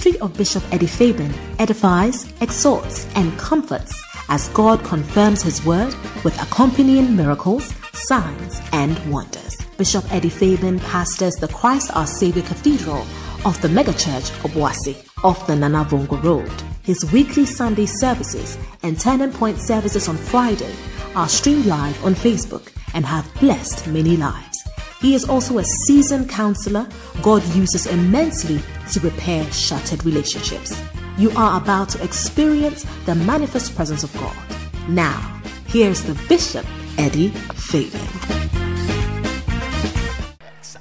ministry of Bishop Eddie Fabian edifies, exhorts, and comforts as God confirms His word with accompanying miracles, signs, and wonders. Bishop Eddie Fabian pastors the Christ Our Savior Cathedral of the megachurch Obuasi off the Nanavongo Road. His weekly Sunday services and Turning Point services on Friday are streamed live on Facebook and have blessed many lives. He is also a seasoned counselor God uses immensely to repair shattered relationships. You are about to experience the manifest presence of God. Now, here's the Bishop, Eddie Fabian.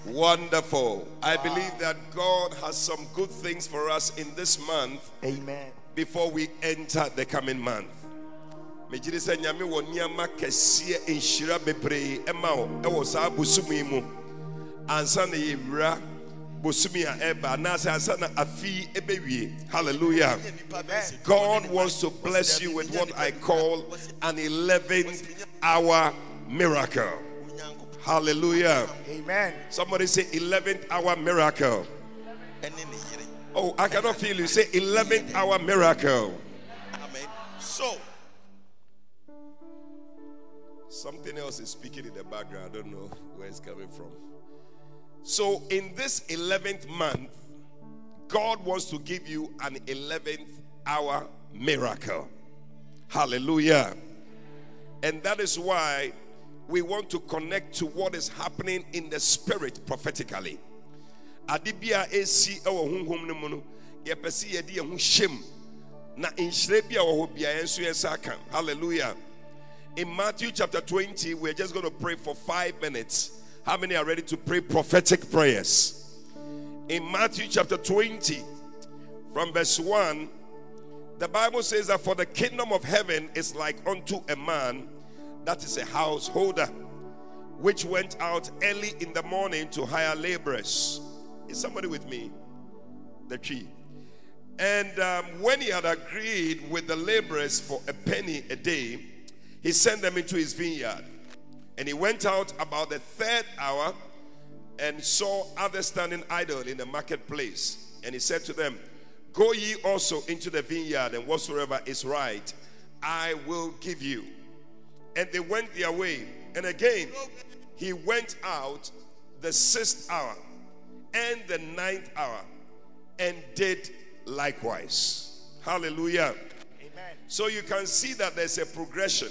Wonderful. I believe that God has some good things for us in this month. Amen. Before we enter the coming month. Megyere sɛ nyame wɔ nneɛma kɛseɛ nhyira bebree ɛma wo ɛwɔ saa bosom yi mu. Ansa na yɛwura bosom a ɛba anaasɛ ansa na afi ɛbɛwie. Hallelujah. God wants to bless you with what i call an 11th hour miracle. Hallelujah. Amen. somebody say 11th hour miracle. Oh i cannot feel you. Say 11th hour miracle. So, Something else is speaking in the background. I don't know where it's coming from. So, in this 11th month, God wants to give you an 11th hour miracle. Hallelujah. And that is why we want to connect to what is happening in the spirit prophetically. Adibia esi ɛwɔ honhom no mu no, ho hyɛm na nhyira bi a wɔ hɔ biara yɛn nso yɛn nsa aka. Hallelujah. In Matthew chapter 20, we're just going to pray for five minutes. How many are ready to pray prophetic prayers? In Matthew chapter 20, from verse 1, the Bible says that for the kingdom of heaven is like unto a man that is a householder, which went out early in the morning to hire laborers. Is somebody with me? The tree. And um, when he had agreed with the laborers for a penny a day, he sent them into his vineyard. And he went out about the third hour and saw others standing idle in the marketplace. And he said to them, Go ye also into the vineyard, and whatsoever is right, I will give you. And they went their way. And again, he went out the sixth hour and the ninth hour and did likewise. Hallelujah. Amen. So you can see that there's a progression.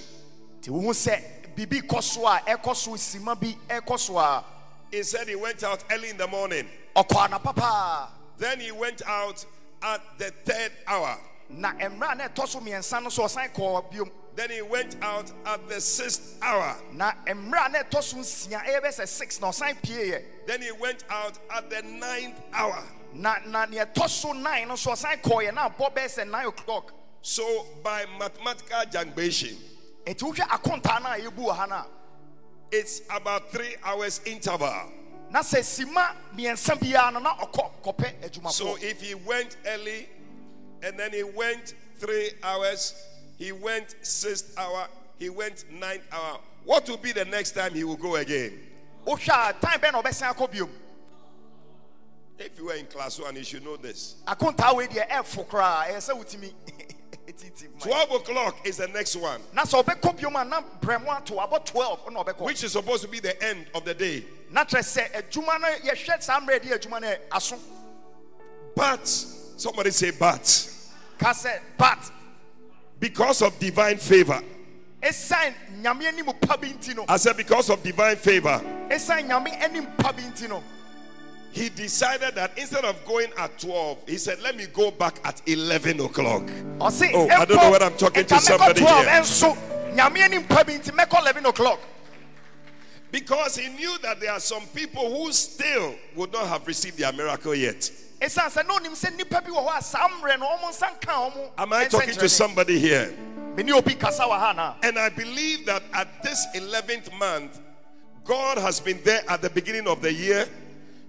Ti wo sɛ bibi kɔ so a ɛkɔ so sima bi ɛkɔ so a He said he went out early in the morning. ɔkɔ anapa paa Then he went out at the third hour. na mmerɛ a na ɛtɔ so mmiɛnsa no so ɔsan kɔɔ biom Then he went out at the sixth hour. na mmerɛ a na ɛtɔ so nsia ɛyɛ bɛ sɛ six na ɔsan pieeɛ Then he went out at the ninth hour. na na nea ɛtɔ so no so ɔsan kɔɔɛ na abɔ bɛyɛ sɛ nine o'clock So by mathematical junction, eti wohwɛ akontaa no a yɛbu wɔ ha no a it's about three hours interval. na sɛ sima mmiɛnsa biara no na ɔkɔ kɔpɛ So if he went early and then he went three hours, he went sixth hour, he went ninth hour. What will be the next time he will go again? wohwɛ time bɛn na ɔbɛsan If you were in class one, you should know this. akontaa wei deɛ ɛɛfo koraa ɛyɛ sɛ wotumi titi ma 12 o'clock is the next one, na sɛ ɔbɛkɔ biom a na brɛmo ato abɔ 12 which is supposed to be the end of the day. na kyerɛ sɛ adwuma no yɛhwɛ saa mmerɛ di adwuma no But, somebody say, but, but. Because of divine favor. ɛsiane nyame anim pa bi nti no. I said, because of divine favor, he decided that instead of going at 12, he said, let me go back at 11 o'clock. Oh, I don't know what I'm talking to somebody here. ɛnso nyame anim pa bi nti mɛkɔ 11 o'clock Because he knew that there are some people who still would not have received their miracle yet. ɛsiane sɛ na onim sɛ nnipa bi wɔ hɔ a saa mmerɛ no ɔmo nsa nka ɔmo Am I talking to somebody here? mene kasa wɔ And I believe that at this 11th month, God has been there at the beginning of the year.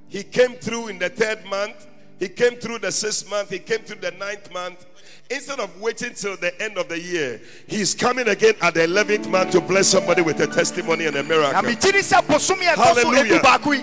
He came through in the third month. He came through the sixth month. He came through the ninth month. Instead of waiting till the end of the year, He's coming again at the 11th month to bless somebody with a testimony and a miracle. megyere sɛ bosome a ɛtɔ so Hallelujah. ɛdu baako yi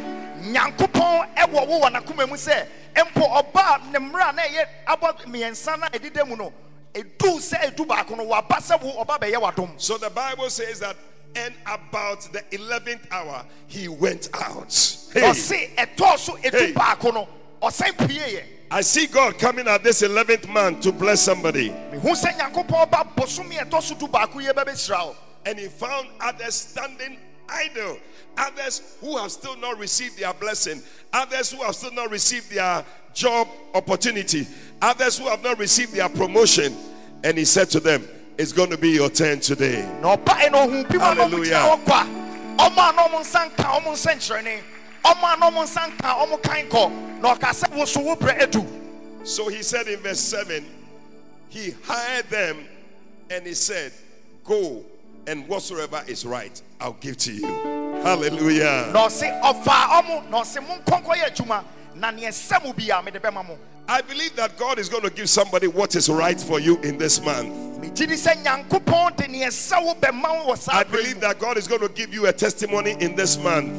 nyankopɔn nyankopɔn ɛwɔ wo wɔ n'akoma mu sɛ mpo ɔbaa ne mmerɛ na ɛyɛ abɔ mmiɛnsa na ɛdeda mu no edu sɛ edu baako no waba sɛ wo ɔba bɛyɛ wadom So the Bible says that, and about the 11th hour, he went out. Hey, ɔse ɛtɔɔ so edu Hey. baako no ɔsan pueeɛ I see God coming at this 11th month to bless somebody. mehu sɛ nyankopɔn ba bosome a ɛtɔ so du baako yɛ bɛbɛhyira wo And he found others standing idle, others who have still not received their blessing, others who have still not received their job opportunity, others who have not received their promotion. And he said to them, It's going to be your turn today. na ɔbae no ɔhu bi ma na ɔmo Hallelujah. gyina hɔ kɔ a ɔmo a na ɔmo nsa nka ɔmo nsɛnkyerɛnne ɔmo a na ɔmo nsa nka ɔmo kan kɔ na ɔka sɛ wo so wo brɛ adu So he said in verse 7, he hired them and he said, Go and whatsoever is right, I'll give to you. Hallelujah. Na ɔse ɔfaa ɔmo na ɔse mo nkɔnkɔ yɛ adwuma na neɛ sɛ mo bi a mede bɛma mo I believe that God is going to give somebody what is right for you in this month. megye di sɛ nyankopɔn de neɛ sɛ wo bɛma wo wɔ saa I believe that God is going to give you a testimony in this month.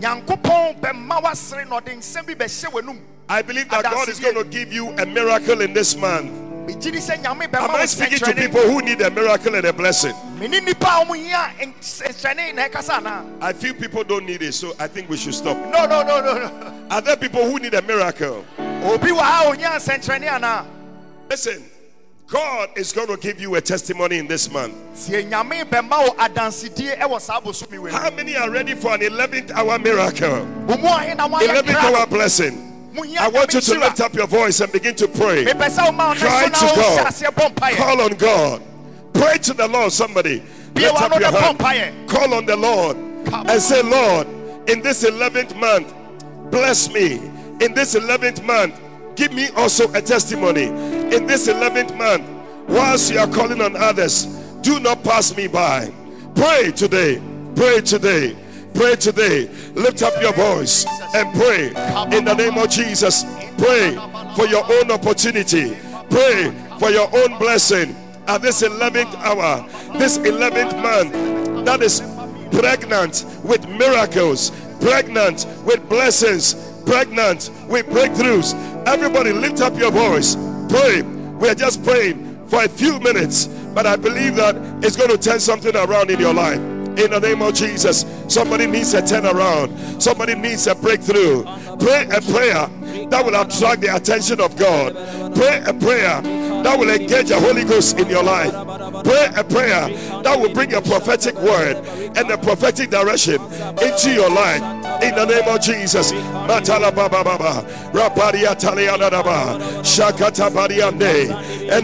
nyankopɔn bɛma w'asere na ɔde nsɛm bi bɛhyɛ w'anum I believe that God is going to give you a miracle in this month. Megye di sɛ nyame Am I speaking to people who need a miracle and a blessing? a ɔmo hia nsɛnkyerɛnne eh, na ɛkasa anaa I feel people don't need it, so I think we should stop. no no no no no Are there people who need a miracle? obi wɔ ha a onya nsɛnkyerɛnne anaa Listen, God is going to give you a testimony in this month. tie nyame bɛma wo adansedie ɛwɔ saa bosomi wei mu. How many are ready for an 11th hour miracle? wo mu ahe na woayɛ 11th hour blessing. I want you to lift up your voice and begin to pray. Cry to God. Call on God. Pray to the Lord, somebody. Lift up your hand. Call on the Lord and say, Lord, in this 11th month, bless me. In this 11th month, give me also a testimony. In this 11th month, whilst you are calling on others, do not pass me by. Pray today. Pray today. Pray today. Lift up your voice and pray in the name of Jesus. Pray for your own opportunity. Pray for your own blessing at this 11th hour, this 11th month that is pregnant with miracles, pregnant with blessings, pregnant with breakthroughs. Everybody, lift up your voice. Pray. We're just praying for a few minutes, but I believe that it's going to turn something around in your life. In the name of Jesus, somebody needs a turnaround, somebody needs a breakthrough. Pray a prayer that will attract the attention of God. Pray a prayer that will engage the Holy Ghost in your life. Pray a prayer that will bring a prophetic word and a prophetic direction into your life. In the name of Jesus. And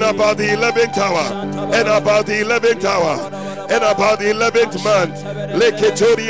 about the 11th hour. And about the 11th hour. And about the 11th month.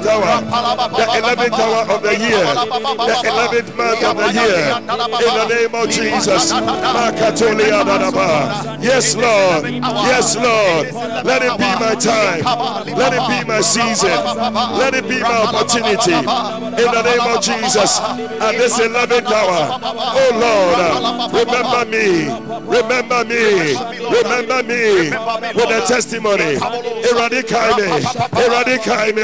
hour. The 11th hour of the year. The 11th month of the year. In the name of Jesus. Yes, Lord. Yes, Lord. Let it be my time. Let it be my season. Let it be my opportunity. In the name of Jesus. At this 11th hour. Oh Lord. Remember me. Remember me. Remember me. With a testimony. Eradicate me. Eradicate me.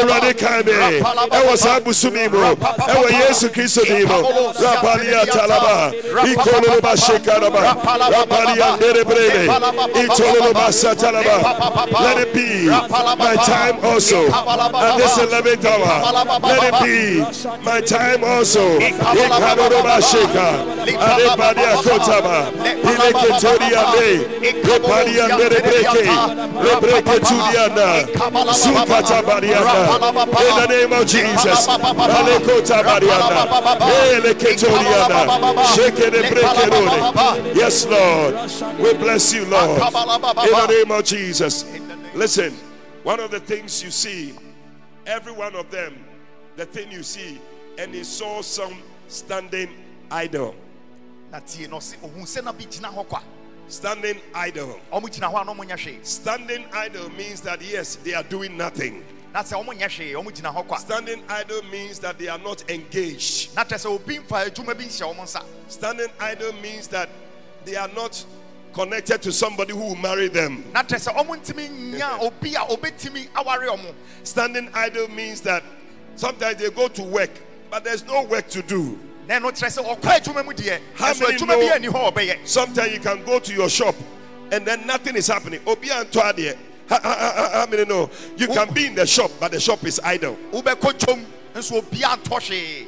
Eradicate me. Ewa sabu sumimo. Ewa Yesu Kristo nimo. Rapalia talaba. Ikololo bashekaraba. Rapalia derebrele. Itololo basatalaba. Let it be my time also. At this 11th hour. Let it be my time also. Ikalolo basheka. Arepalia kotaba. Ileketeria me. Repalia derebreke. Lebreke tudiana. Sukata bariana. In the name of Jesus. Yes, Lord. We bless you, Lord. In the name of Jesus. Listen, one of the things you see, every one of them, the thing you see and he saw some standing kwa Standing hwee Standing idle means that yes, they are doing nothing. Na sɛ ɔmo nyɛ hwee ɔmo gyina hɔ kwa Standing idle means that they are not engaged. na kyerɛ sɛ obi mfa adwuma bi nhyɛ ɔmo nsa Standing idle means that they are not connected to somebody who will marry them. na kyerɛ sɛ ɔmo ntumi nya obi a obetumi aware ɔmo Standing idle means that sometimes they go to work, but there's no work to do. na ɛno kyerɛ sɛ ɔkɔ adwuma mu deɛ How many know- bi ani hɔ a ɔbɛyɛ Sometimes you can go to your shop and then nothing is happening. Obi anto adeɛ. How, many know? You can be in the shop, but the shop is idle. wobɛkɔ dwom nso obi antɔ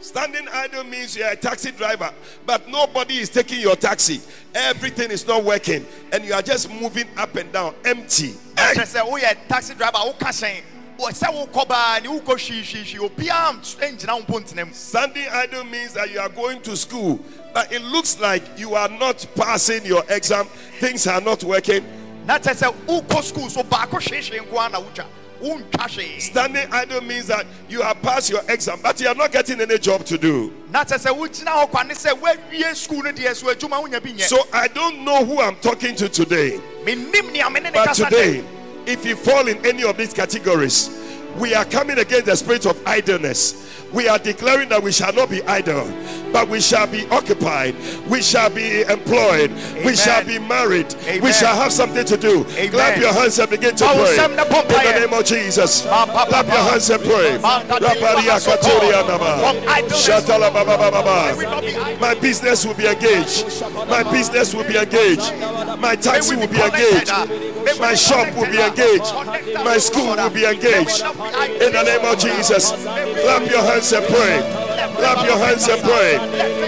Standing idle means you're a taxi driver, but nobody is taking your taxi. Everything is not working, and you are just moving up and down, empty. Hey! kyerɛ sɛ woyɛ taxi driver a woka hyɛn wɔ- sɛ wokɔ baa ne wokɔ hwiihwiihwi obiaa ngyina wo mpo ntena mu Standing idle means that you are going to school, but it looks like you are not passing your exam. Things are not working. Na kyerɛ sɛ wokɔ school so baako hweehwee nko ara na wotwa wontwa hwee Standing idle means that you have passed your exam, but you are not getting any job to do. na kyerɛ sɛ wogyina hɔ kwa ne sɛ woawie school no deɛ so adwuma wonya bi nyɛ So I don't know who I'm talking to today, mennim nea me ne ne but kasa today, if you fall in any of these categories, we are coming against the spirit of idleness. We are declaring that we shall not be idle, but we shall be occupied. We shall be employed. We shall be married. We shall have something to do. Amen. Clap your hands and begin to pray. In the name of Jesus. Clap your hands and pray. Ma, da, da, Rabaria so katoria called. nama. From idleness. Shatala baba baba will baba. not be idle. My business will be engaged. My business will be engaged. My taxi will be engaged. My shop will be engaged. My school will be engaged. In the name of Jesus. Clap your hands and pray. Clap your hands and pray.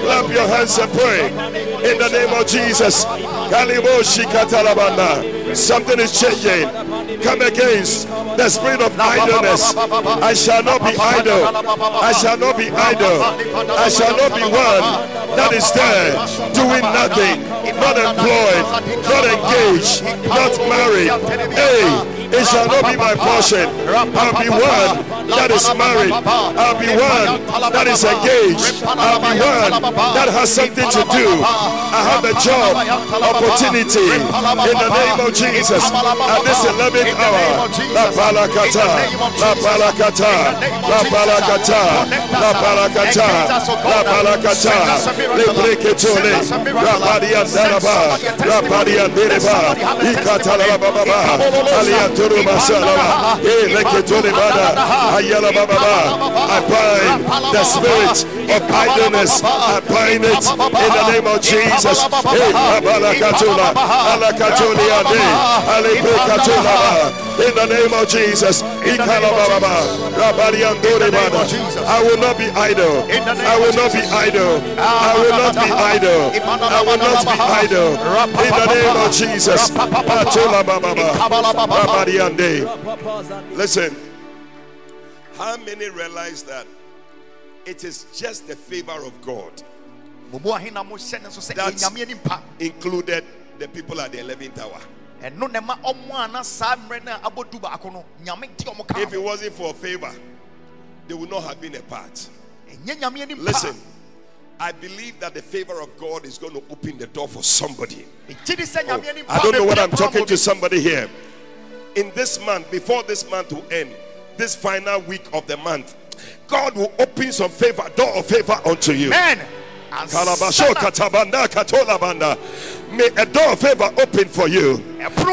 Clap your hands and pray. In the name of Jesus. Something is changing. Come against the spirit of idleness. I shall not be idle. I shall not be idle. I shall not be one that is there doing nothing, not employed, not engaged, not married. Hey, it shall not be my portion. I'll be one that is married. I'll be one that is engaged. I'll be one that has something to do. I have a job opportunity in the name of Jesus. At this 11th hour, La Palakata, La Palakata, La Palakata, La Palakata, La Palakata, Le Breketole, Daraba, La Padia Dereba, Ikatala Baba, Aliaturu Masalama, E Leketole Bada, Ayala Baba. I bind the spirit of idleness. I bind it in the name of Jesus. In the name of Jesus. I will not be idle. I will not be idle. I will not be idle. I will not be idle. In the name of Jesus. Listen, how many realize that it is just the favor of God mo mu ahe na mohyɛ ne nso sɛ That's- ɛnyame ani mpa included the people at the 11th hour? ɛno na ma ɔmo a na saa mmerɛ no a abɔdu baako no nyame di ɔmo ka If it wasn't for favor, they would not have been a part. ɛnyɛ nyame ani mpa Listen, I believe that the favor of God is going to open the door for somebody. megye di sɛ Oh, nyame ani mpa I don't know what I'm talking to somebody here. In this month, before this month will end, this final week of the month, God will open some favor, door of favor unto you. amen Kalabasho katabanda katolabanda. May a door of favor open for you.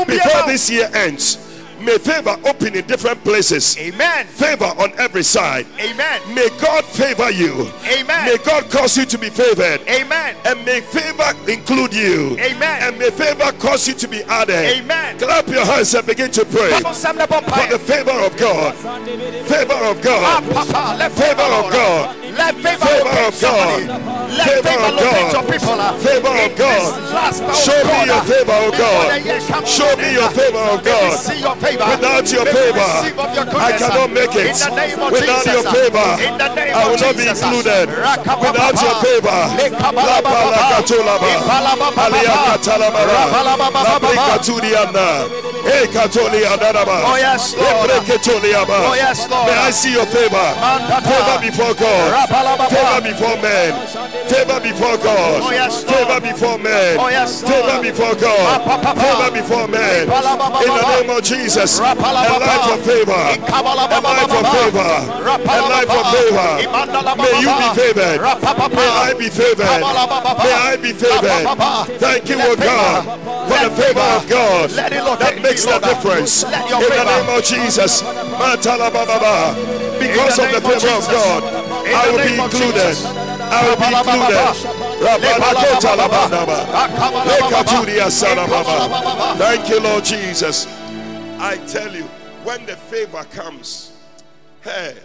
Before this year ends, may favor open in different places. amen Favor on every side. amen May God favor you. Amen. May God cause you to be favored. amen And may favor include you. Amen. And may favor cause you to be added. Amen. Clap your hands and begin to pray Ɔmo nsɛm na bɔ for the favor of God. Favor of Ah, God. Favor favor, of God. Let favor, of God. Let Favor favor of God. your people. uh, Favor of God. this last hour, Show me your favor, oh God. the year comes Show me your favor, oh God. see your favor. Without your favor, receive of your I cannot make it. In the name of Without your favor, in the name I will not be included. Without your favor, Oh, yes, Lord. Oh, yes, Lord. May I see your favor. Favor before God. Favor before men. Favor before God. Oh, yes, Favor before men. Oh, yes, Favor before God. Favor before men. In the name of Jesus. A life of favor. A life of favor. A life of favor. May you be favored. May I be favored. May I be favored. Thank you, O God, for the favor of God Let it locate that makes the difference. In the name of Jesus. Because of the the name of favor of God, I will be included. I will be included. Thank you, Lord Jesus. I tell you, when the favor comes, hey,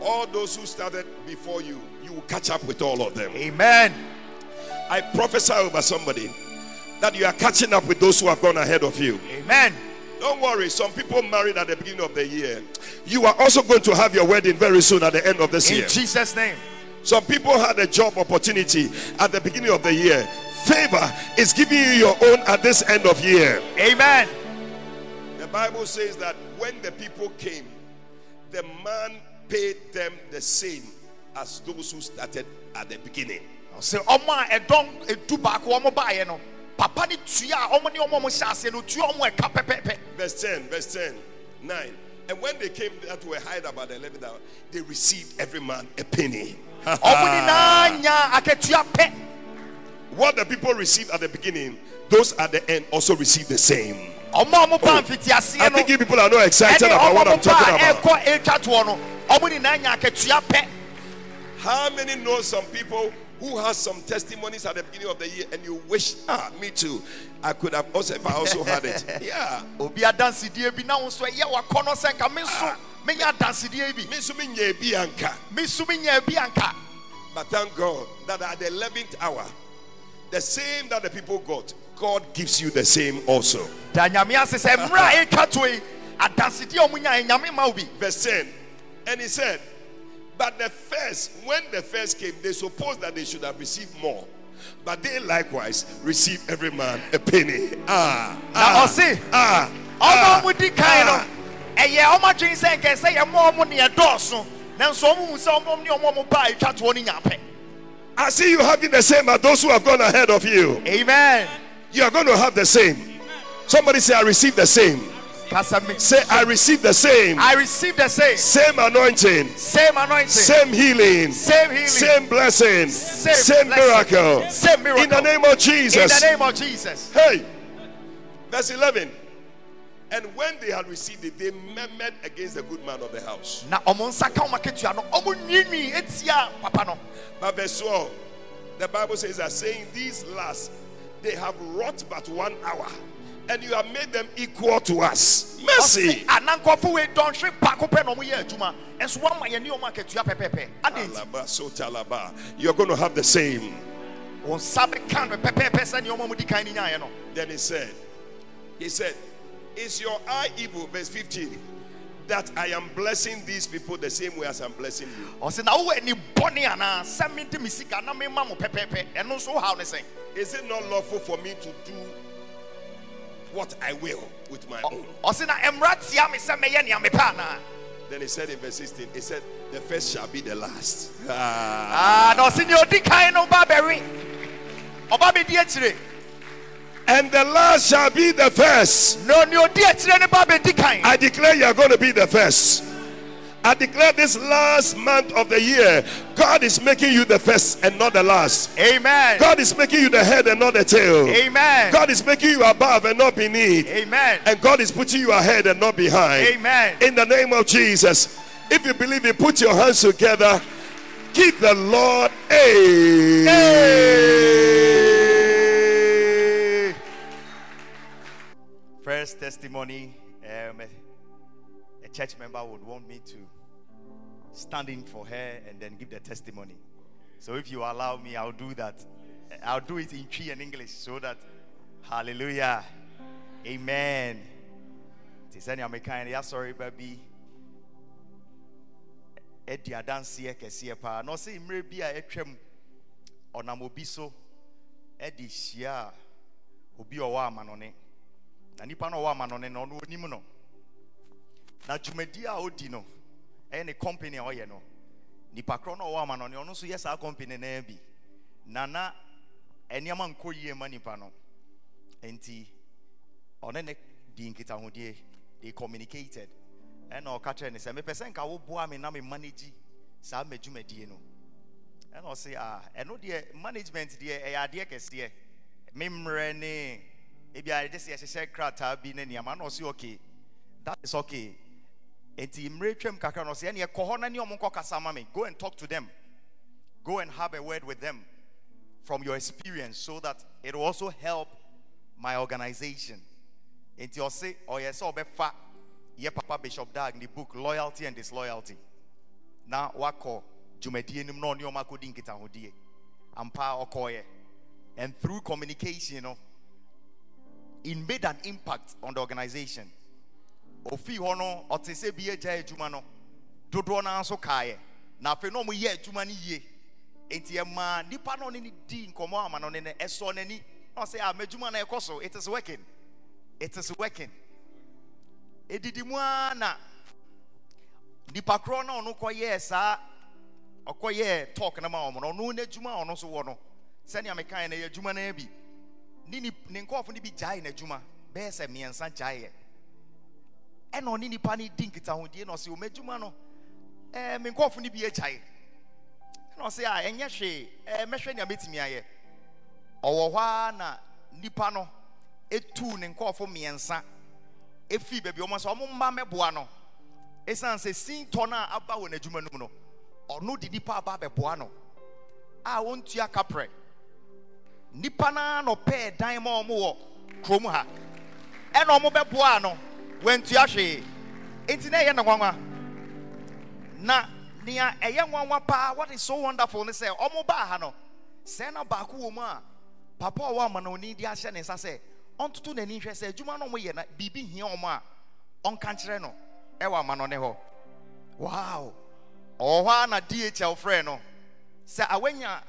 all those who started before you, you will catch up with all of them. Amen. I prophesy over somebody that you are catching up with those who have gone ahead of you. Amen. Don't worry, some people married at the beginning of the year. You are also going to have your wedding very soon at the end of this In year. In Jesus' name. Some people had a job opportunity at the beginning of the year. Favor is giving you your own at this end of year. Amen. The Bible says that when the people came, the man paid them the same as those who started at the beginning. Sɛ ɔmo a ɛdɔm edu baako ɔmo baayɛ no papa ne tua a ɔmo ne ɔmo a ɔmo no ɔmo ɛka pɛpɛɛpɛ Verse 10, verse 10, 9. And when they came that were hired about the 11th hour, they received every man a penny. ɔmo nyinaa nya pɛ What the people received at the beginning, those at the end also received the same. ɔmo a ɔmo ba mfiti I think you people are not excited about what I'm talking about. ɛkɔ etwa toɔ no ɔmo nyinaa nya akatua pɛ How many know some people who has some testimonies at the beginning of the year and you wish, ah, me too. I could have also if I also had it. Yeah. obi adansidie bi na wo nso ɛyɛ wakɔ no sɛ nka me nso menya adansidie bi Me so me nye bi anka. me nso menya bi anka But thank God that at the 11th hour, the same that the people got, God gives you the same also. da nyame ase sɛ mmerɛ a ɛtwa to yi adansidie a ɔmo nya yi, nyame ma wo bi Verse 10. And he said, But the first, when the first came, they supposed that they should have received more. But they likewise received every man a penny. Ah, na ah, ɔse ah, a ah, ɔmo di kan ah. no ɛyɛ ɔmo adwene sɛ nkɛ sɛ yɛ mo ɔmo ne ɛdɔɔso nanso ɔmo hu sɛ ɔmo ne ɔmo ɔmo ba a ɛtwa toɔ no nya pɛ I see you having the same as those who have gone ahead of you. amen You are going to have the same. Somebody say, I receive the same. Me Say, I receive the same. I receive the same. Same anointing, same anointing. Same healing, same healing. Same blessing, Same same blessing. miracle. same miracle. In the name of Jesus. in the name of Jesus. Hey, verse 11. And when they had received it, they murmured against the good man of the house. na ɔmo nsa ka ɔmo akatua no. Ɔmo nwiinwii etia papa no. But verse 12, the Bible says that saying these last, they have wrought but one hour, and you have made them equal to us. Mercy. ɔse anankɔfo wei dɔnhwe baako pɛ na ɔmo yɛ adwuma nso wɔn ma yɛn ne ɔmo akatua pɛpɛɛpɛ adi nti Alaba, sotalaba. You're going to have the same. wɔn nsa bɛka no pɛpɛɛpɛ sɛ ne ɔmo a ɔmo di kan ne nyaayɛ no Then he said, He said, Is your eye evil? Verse 15. That I am blessing these people the same way as I'm blessing you. ɔse na wowɔ ani bɔne anaa sɛ mente me na mema mo pɛpɛɛpɛ ɛno nso wohaw ne sɛn Is it not lawful for me to do what I will with my own? ɔse na mmara tia me sɛ mɛyɛ nea mepɛ anaa Then he said in verse 16, He said, The first shall be the last. Ah. Na ɔse nea ɔdi no ba bɛwe ɔba bɛdi And the last shall be the first. na nea ɔdi akyire no ba bɛdi I declare you are going to be the first. I declare this last month of the year, God is making you the first and not the last. amen God is making you the head and not the tail. amen God is making you above and not beneath. amen And God is putting you ahead and not behind. amen In the name of Jesus. If you believe it, put your hands together. Give the Lord a. Hey. First testimony, um, a church member would want me to stand in for her and then give the testimony. So if you allow me, I'll do that. I'll do it in Twi and English so that hallelujah. Amen. Te sɛ nea meka no yɛasɔre ba bi adi adanseɛ kɛseɛ paa na ɔsɛ mmerɛ bi a ɛtwam ɔnam obi so ɛde hyia a obi a ɔwɔ amanɔne na nipa no no ɔno onim no na dwumadi a ɔdi no ɛyɛ ne company a ɔyɛ no. Nipa korɔ no ɔwɔ amanɔne ɔno nso yɛ saa company naa bi. Na na nneɛma nkɔ yie ma nipa no. Nti ɔne ne di nkitahodie they communicated. Ɛna ɔka kyerɛ ne sɛ mepɛ sɛ nka woboa me na me manage saa madwumadie no. Ɛna ɔse a ɛno deɛ management deɛ ɛyɛ adeɛ kɛseɛ. Memmerɛ ne ebi a yɛgye sɛ yɛhyehyɛ krataa bi ne nneɛma. Na ɔse okay that is okay enti mmerɛ kakra no ɔse ɛne ɛkɔ na ne ɔmo nkɔ me go and talk to them. Go and have a word with them from your experience so that it will also help my organization. Enti ɔse ɔyɛ sɛ ɔbɛfa yɛ papa bishop dag ne book loyalty and disloyalty. Na wakɔ dwumadie nim na ɔne ɔmo akɔdi nkitahodie ampa ɔkɔɔyɛ and through communication you know it made an impact on the organization ofi hɔ no ɔte sɛ bi agya adwuma no. Dodoɔ no nso kaeɛ. Na afei na ɔmo yɛ adwuma no yie. Enti ɛmaa nipa no ne ne di nkɔmɔ ama no ne ne ɛsɔ n'ani. Na ɔsɛ a m'adwuma no ɛkɔ so it is working. It is working. Edidi mu ara na nipa korɔ na ɔno kɔyɛɛ saa ɔkɔyɛɛ talk na ma ɔmo no ɔno n'adwuma a ɔno nso wɔ no sɛnea mekae no yɛ adwuma no bi. Ne ne nkɔɔfo no bi gyae n'adwuma. Bɛyɛ sɛ mmiɛnsa gyaeɛ. Ɛna ɔne nipa no di nkitahodie na ɔsɛ ɔmo adwuma no. Ɛɛ me nkɔɔfo no bi agyae ɛna ɔsɛ a ɛnyɛ hwee ɛɛ mɛhwɛ nea mɛtumi ayɛ ɔwɔ hɔ ara na nipa no etu ne nkɔɔfo mmiɛnsa efi baabi ɔmo sɛ ɔmo mma mɛboa no. Esan sɛ sintɔ no a aba wɔ n'adwuma no mu no ɔno de nipa aba abɛboa no. A wɔntua kaprɛ. Nipa naa na ɔpɛɛ dan ma ɔmo wɔ kurom ha. Ɛna ɔmo bɛboa no wɔntua hwee nti na ɛyɛ ne nwanwa. Na nea ɛyɛ nwanwa paa what is so wonderful ne sɛ ɔmo baa ha no. Sɛ na baako wɔ mu a papa ɔwɔ ama na oni de ahyɛ ne nsa sɛ ɔntoto n'ani hwɛ sɛ adwuma no ɔmo yɛ na biribi hia ɔmo a ɔnka nkyerɛ no ɛwɔ ama no ne hɔ. Wow! Ɔwɔ hɔ a na dhl frɛ no. Sɛ awanya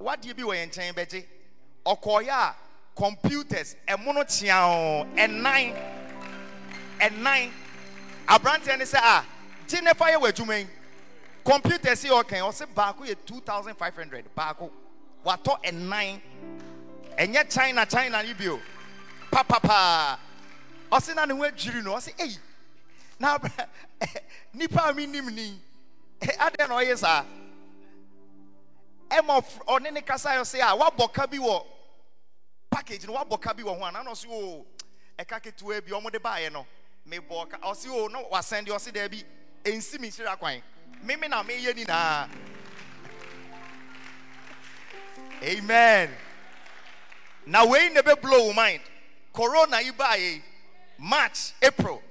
wadeɛ bi wɔ yɛn nkyɛn bɛgye. Ɔkɔɔyɛ a computers ɛmono kyeaw ɛnan. Ɛnan aberanteɛ ne sɛ a gye ne fa yɛ wɔ adwuma yi. Computers yi ɔkɛn ɔsɛ baako yɛ two thousand five hundred baako. Watɔ ɛnan ɛnyɛ china china yi bio papapaa ɔsɛ na ne ho adwiri no ɔsɛ eyi na nipa a mi nim ni adɛn na ɔyɛ saa? Ɛma ɔne ne kasa yɛ sɛ a wabɔ ka bi wɔ package no wabɔ ka bi wɔ ho a na na ɔsɛ o ɛka ketewa bi ɔmo de baayɛ no. Mebɔ ka ɔsɛ o oh, na wasɛn deɛ ɔsɛ dɛbi ensi mi nhyira kwan mimi na meyɛ nyinaa amen. Na wei na ebe blow mind. Corona yi baayɛ march april.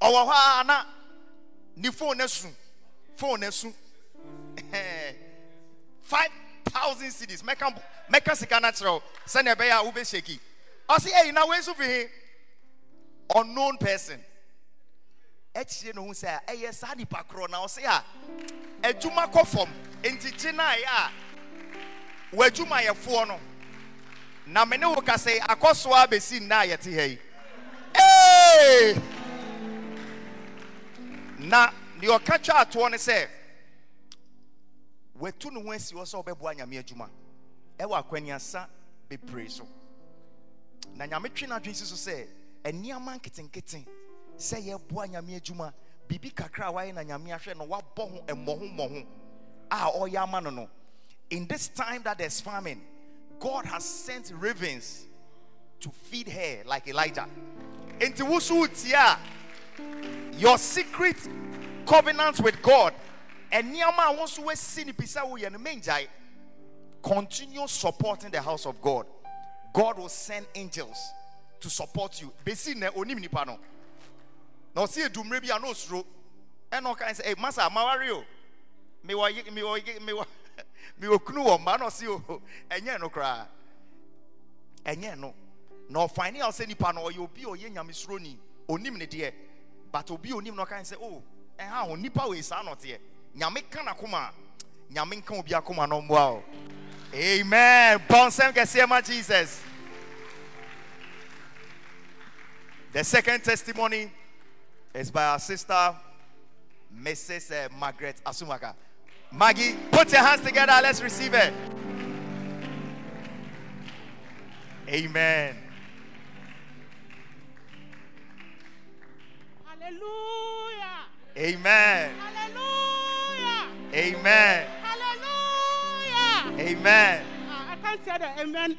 Ɔwɔ hɔ a na ne phone asu phone asu five thousand cedis mɛka mɛka sika no akyerɛ wo sɛnea ɛbɛyɛ a wobɛhyɛki ɔse ɛyi na wei nso fi unknown person akyire ne ho sɛ ɛyɛ saa nipa korɔ na ɔse a adwuma kɔ fam. No ayɛ a w'adwumayɛfoɔ no na me ne wo ka sɛ akɔsoa bɛsi nna a yɛte ha yi. Ee! na deɛ ɔka twa atoɔ ne sɛ watu ne ho asi hɔ sɛ ɔbɛboa nyame adwuma ɛwɔ akwaniasa bebree so. Na nyame twe no adwene si so sɛ nneɛma nketenkete sɛ yɛboa nyame adwuma biribi kakra a wayɛ na nyame ahwɛ no? Wabɔ ho mmɔho mmɔho a ah, ɔyɛ oh, ama no no. In this time that there's famine god has sent ravens to feed her like elijah. Enti wo so your secret covenant with God. And nneɛma a wo nso woasi ne bisa woyɛ no mengyae continue supporting the house of God. God will send angels to support you. Bɛsi nnɛ onim nipa no na ɔsi edumire bi a na osuro ɛna ɔka sɛ ɛ masa amawari o mewɔ ye- mewɔ ye- mewɔ mewɔ kunu wɔ mma na ɔse o ɛnyɛ no koraa oh, oh. ɛnyɛ no. Na ɔfine a ɔsɛ nipa no ɔyɛ obi oh, a ɔyɛ nyamesuroni onim ne deɛ but obi a onim no ɔka ne sɛ o ɛha eh, o nipa wei saa na ɔteɛ nyame ka n'akoma a nyame nka obi akoma na ɔmmoa o amen. Bɔnsɛm kɛseɛ ma jesus. The second testimony is by our sister mrs uh, margaret asumaka maggie put your hands together let's receive it amen Hallelujah. amen Hallelujah. amen Hallelujah. amen Ah, I can't say the amen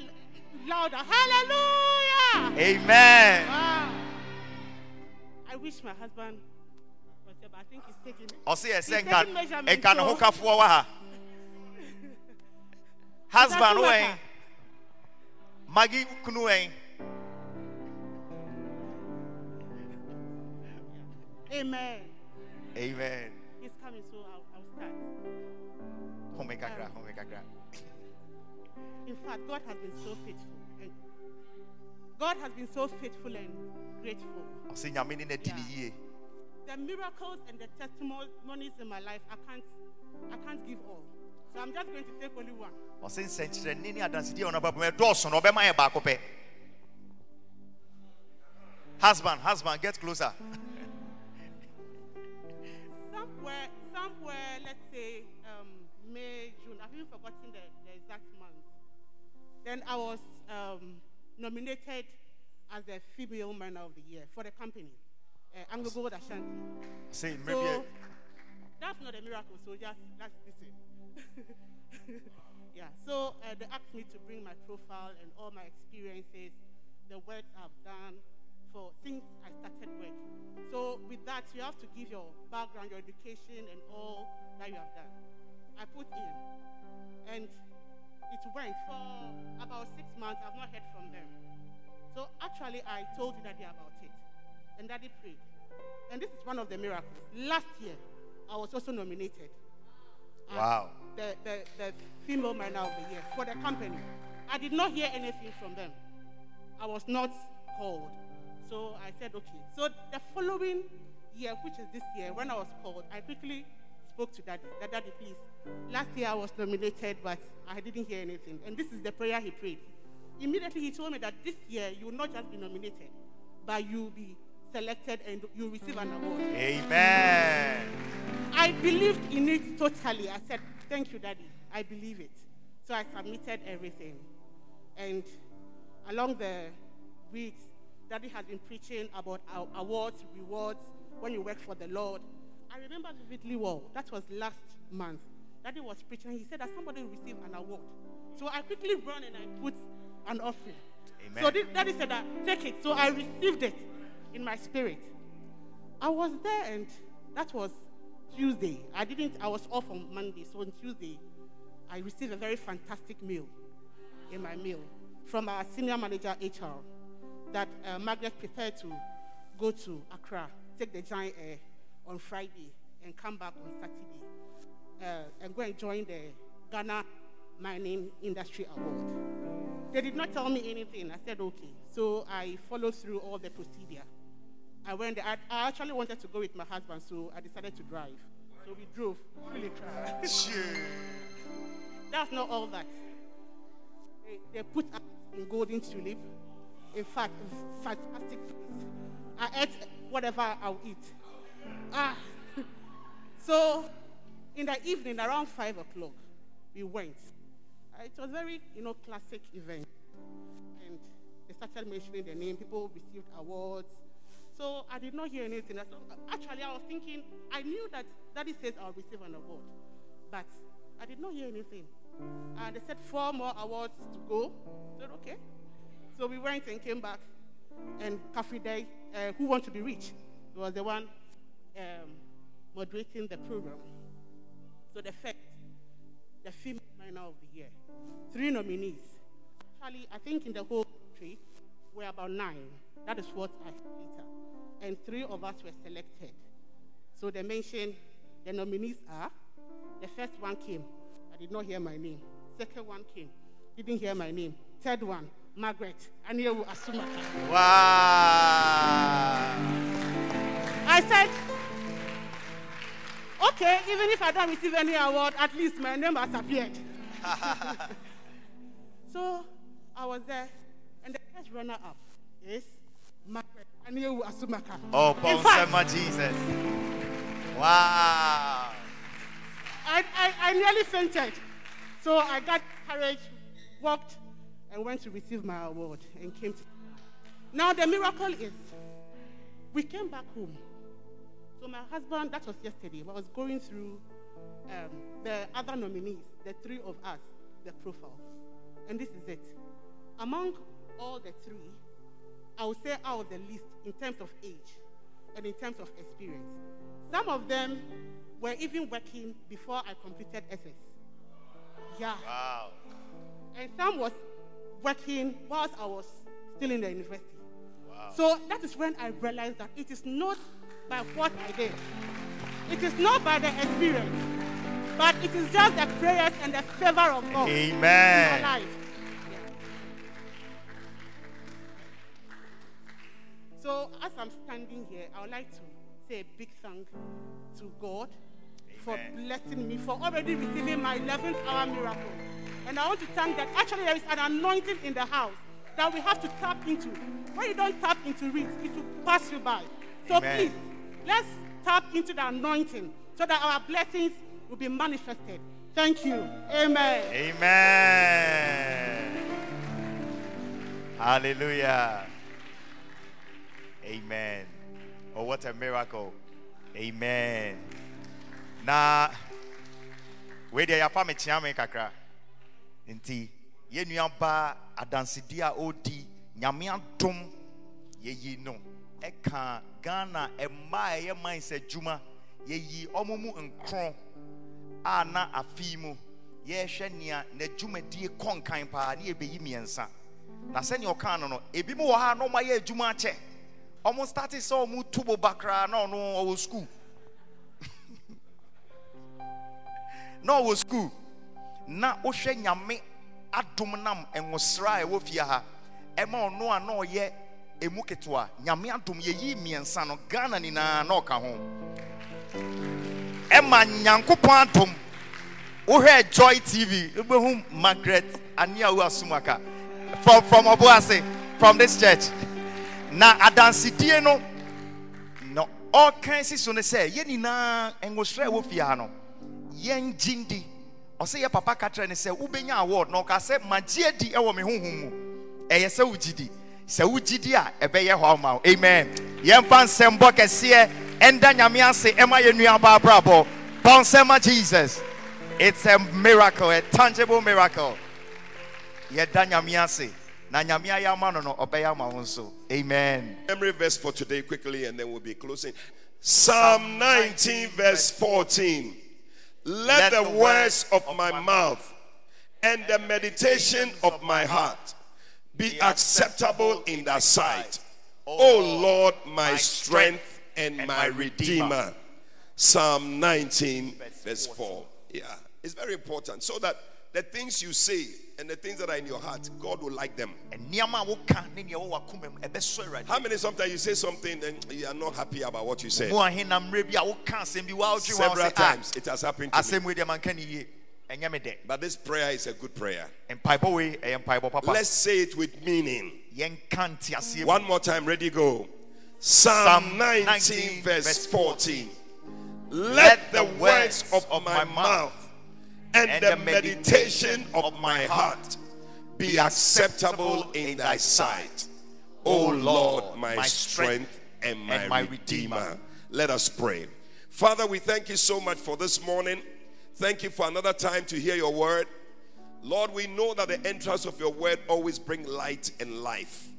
louder. Hallelujah. amen Wow. Wish my husband was there, but I think he's taking ɔse yɛ sɛ He's nka nka ne ho kafoɔ wɔ ha husband wɛn maggie kunu wɛn Amen. amen. He's coming, so I'll, I'll start. home kakra um, home kakra. In fact, God has been so faithful. God has been so faithful and grateful. ɔse nyame ne no adi ne yie The miracles and the testimonies in my life, I can't, I can't give all. So I'm just going to take only one. ɔse nsɛnkyerɛnne ne adansedeɛ a ɔno bɛbɔ ɛdɔɔso no ɔbɛma yɛ baako pɛ husband husband get closer Somewhere, somewhere, let's say um, May, June. I've even forgotten the, the exact month. Then I was um, nominated as the female man of the year for the company, uh, Anglo Gold Ashanti. say So maybe that's not a miracle. So just that's listen. yeah. So uh, they asked me to bring my profile and all my experiences, the work I've done for since I started work. So with that, you have to give your background, your education, and all that you have done. I put in, and it went for about six months. I've not heard from them. So actually, I told you Daddy about it, and Daddy prayed. And this is one of the miracles. Last year, I was also nominated. Wow. The, the, the female miner of the year for the company. I did not hear anything from them. I was not called. So I said, okay. So the following year, which is this year, when I was called, I quickly spoke to Daddy. That Daddy, please. Last year I was nominated, but I didn't hear anything. And this is the prayer he prayed. Immediately he told me that this year you will not just be nominated, but you will be selected and you will receive an award. amen I believed in it totally. I said, Thank you, Daddy. I believe it. So I submitted everything. And along the weeks, Daddy has been preaching about our awards, rewards, when you work for the Lord. I remember vividly well. That was last month. Daddy was preaching. He said that somebody will receive an award. So I quickly ran and I put an offering. Amen. So this- Daddy said that, take it. So I received it in my spirit. I was there and that was Tuesday. I didn't, I was off on Monday. So on Tuesday, I received a very fantastic meal in my meal from our senior manager HR that uh, Margaret prepared to go to Accra, take the giant air on Friday and come back on Saturday uh, and go and join the Ghana Mining Industry Award. They did not tell me anything. I said, okay. So I followed through all the procedure. I went there. I, I actually wanted to go with my husband, so I decided to drive. So we drove. Really tried. That's not all that. They, they put us in Golden Tulip. In fact, fantastic place. I ate whatever I'll eat. Ah. so, in the evening, around 5 o'clock, we went. Uh, it was very, you know, classic event. And they started mentioning the name. People received awards. So I did not hear anything. Actually, I was thinking, I knew that Daddy says I'll receive an award. But I did not hear anything. And they said four more awards to go. I said, okay. So we went and came back. And Kafui Dey, uh, Who Want to Be Rich, was the one um, moderating the program. So the first, the female miner of the year, three nominees. Actually, I think in the whole country, we're about nine. That is what I later. And three of us were selected. So they mentioned the nominees are The first one came, I did not hear my name. Second one came, didn't hear my name. Third one, Margaret Aniewu Asumaka. Wow. I said, okay, even if I don't receive any award, at least my name has appeared. so I was there, and the first runner up is Margaret Aniewu Asumaka. Oh, Bonsema Jesus. Wow. I, I, I nearly fainted. So I got courage, walked, and went to receive my award and came to. Now, the miracle is we came back home. So, my husband, that was yesterday, I was going through um, the other nominees, the three of us, the profiles. And this is it. Among all the three, I would say out of the list in terms of age and in terms of experience. Some of them were even working before I completed SS. Yeah. Wow. And some was working whilst I was still in the university. Wow. So that is when I realized that it is not by what I did. It is not by the experience, but it is just the prayers and the favor of God in my Amen. life. So as I'm standing here, I would like to say a big thank to God for blessing me, for already receiving my 11th hour miracle. And I want to thank that actually there is an anointing in the house that we have to tap into. When you don't tap into it, it will pass you by. So Amen. please, let's tap into the anointing so that our blessings will be manifested. Thank you. Amen. Amen. Hallelujah. Amen. Oh, what a miracle. Amen. Deɛ yɛafa me kyea me kakra nti yɛn nua baa adansedi a ɔredi nyame adom yɛyi no ɛka ghana mmaa ɛyɛ mines adwuma yɛyi ɔmo mu nkron a na afei mu yɛrehwɛ nea n'adwumadie kɔ nkan paa ne yɛbɛyi mmiɛnsa. Na sɛnea ɔkaa no no ebi mu wɔ ha na ɔmo ayɛ adwuma akyɛ. Ɔmo starte sɛ ɔmo tu boba koraa na ɔno ɔwɔ sukuu. Na ɔwɔ sukuu. Na wohwɛ nyame adom nam nwosra a ɛwɔ fie ha. Ɛma ɔno a na ɔyɛ emu ketewa. Nyame adom yɛyi mmiɛnsa no ghana nyinaa na ɔka ho. Ɛma nyankopɔn adom. Wohwɛ joy tv wobɛhu margaret aniawo asumaka. From from ɔboase from this church. Na adansedie no na ɔka si so no sɛ yɛn nyinaa nwosrɛ a ɛwɔ fie ha no yɛn gye ndi ɔsɛ yɛ papa ka kyerɛ ne sɛ wobɛnya award na ɔka sɛ magye adi ɛwɔ me honhom mu. Ɛyɛ sɛ wogye di sɛ wogye di a ɛbɛyɛ hɔ ama wo. Amen. Yɛmfa nsɛmbɔ kɛseɛ. Ɛnda nyame ase ɛma yɛ nnuaba abrabɔ. Jesus. It's a miracle a tangible miracle. Yɛda nyame ase. Na nyame ayɛ ama no no ɔbɛyɛ ama wo nso. Amen. Memory verse for today, quickly, and then we'll be closing. Psalm 19, verse 14. Let the words of my mouth and the meditation of my heart be acceptable in thy sight. O Lord, my strength and my redeemer. Psalm 19, verse 4. Yeah, it's very important so that the things you say and the things that are in your heart, God will like them. nneɛma a woka ne nea ɛwɔ w'akoma mu ɛbɛsɔ awurade How many sometimes you say something and you are not happy about what you said? mu ahena mmerɛ bi a woka asɛm bi woawotwe wa wo Several ah times it has happened to me. Asɛm wei deɛ manka ne yie ɛnyɛ me dɛ But this prayer is a good prayer. ɛyɛ eh, Let's say it with meaning. yɛnka nteaseɛ mu One more time, ready, go. Psalm Psalm 19, 19, verse verse 14. Let the words of my mouth and the meditation of my heart be acceptable in thy sight. O Lord, my strength and my redeemer. Let us pray. Father, we thank you so much for this morning. Thank you for another time to hear your word. Lord, we know that the entrance of your word always bring light and life.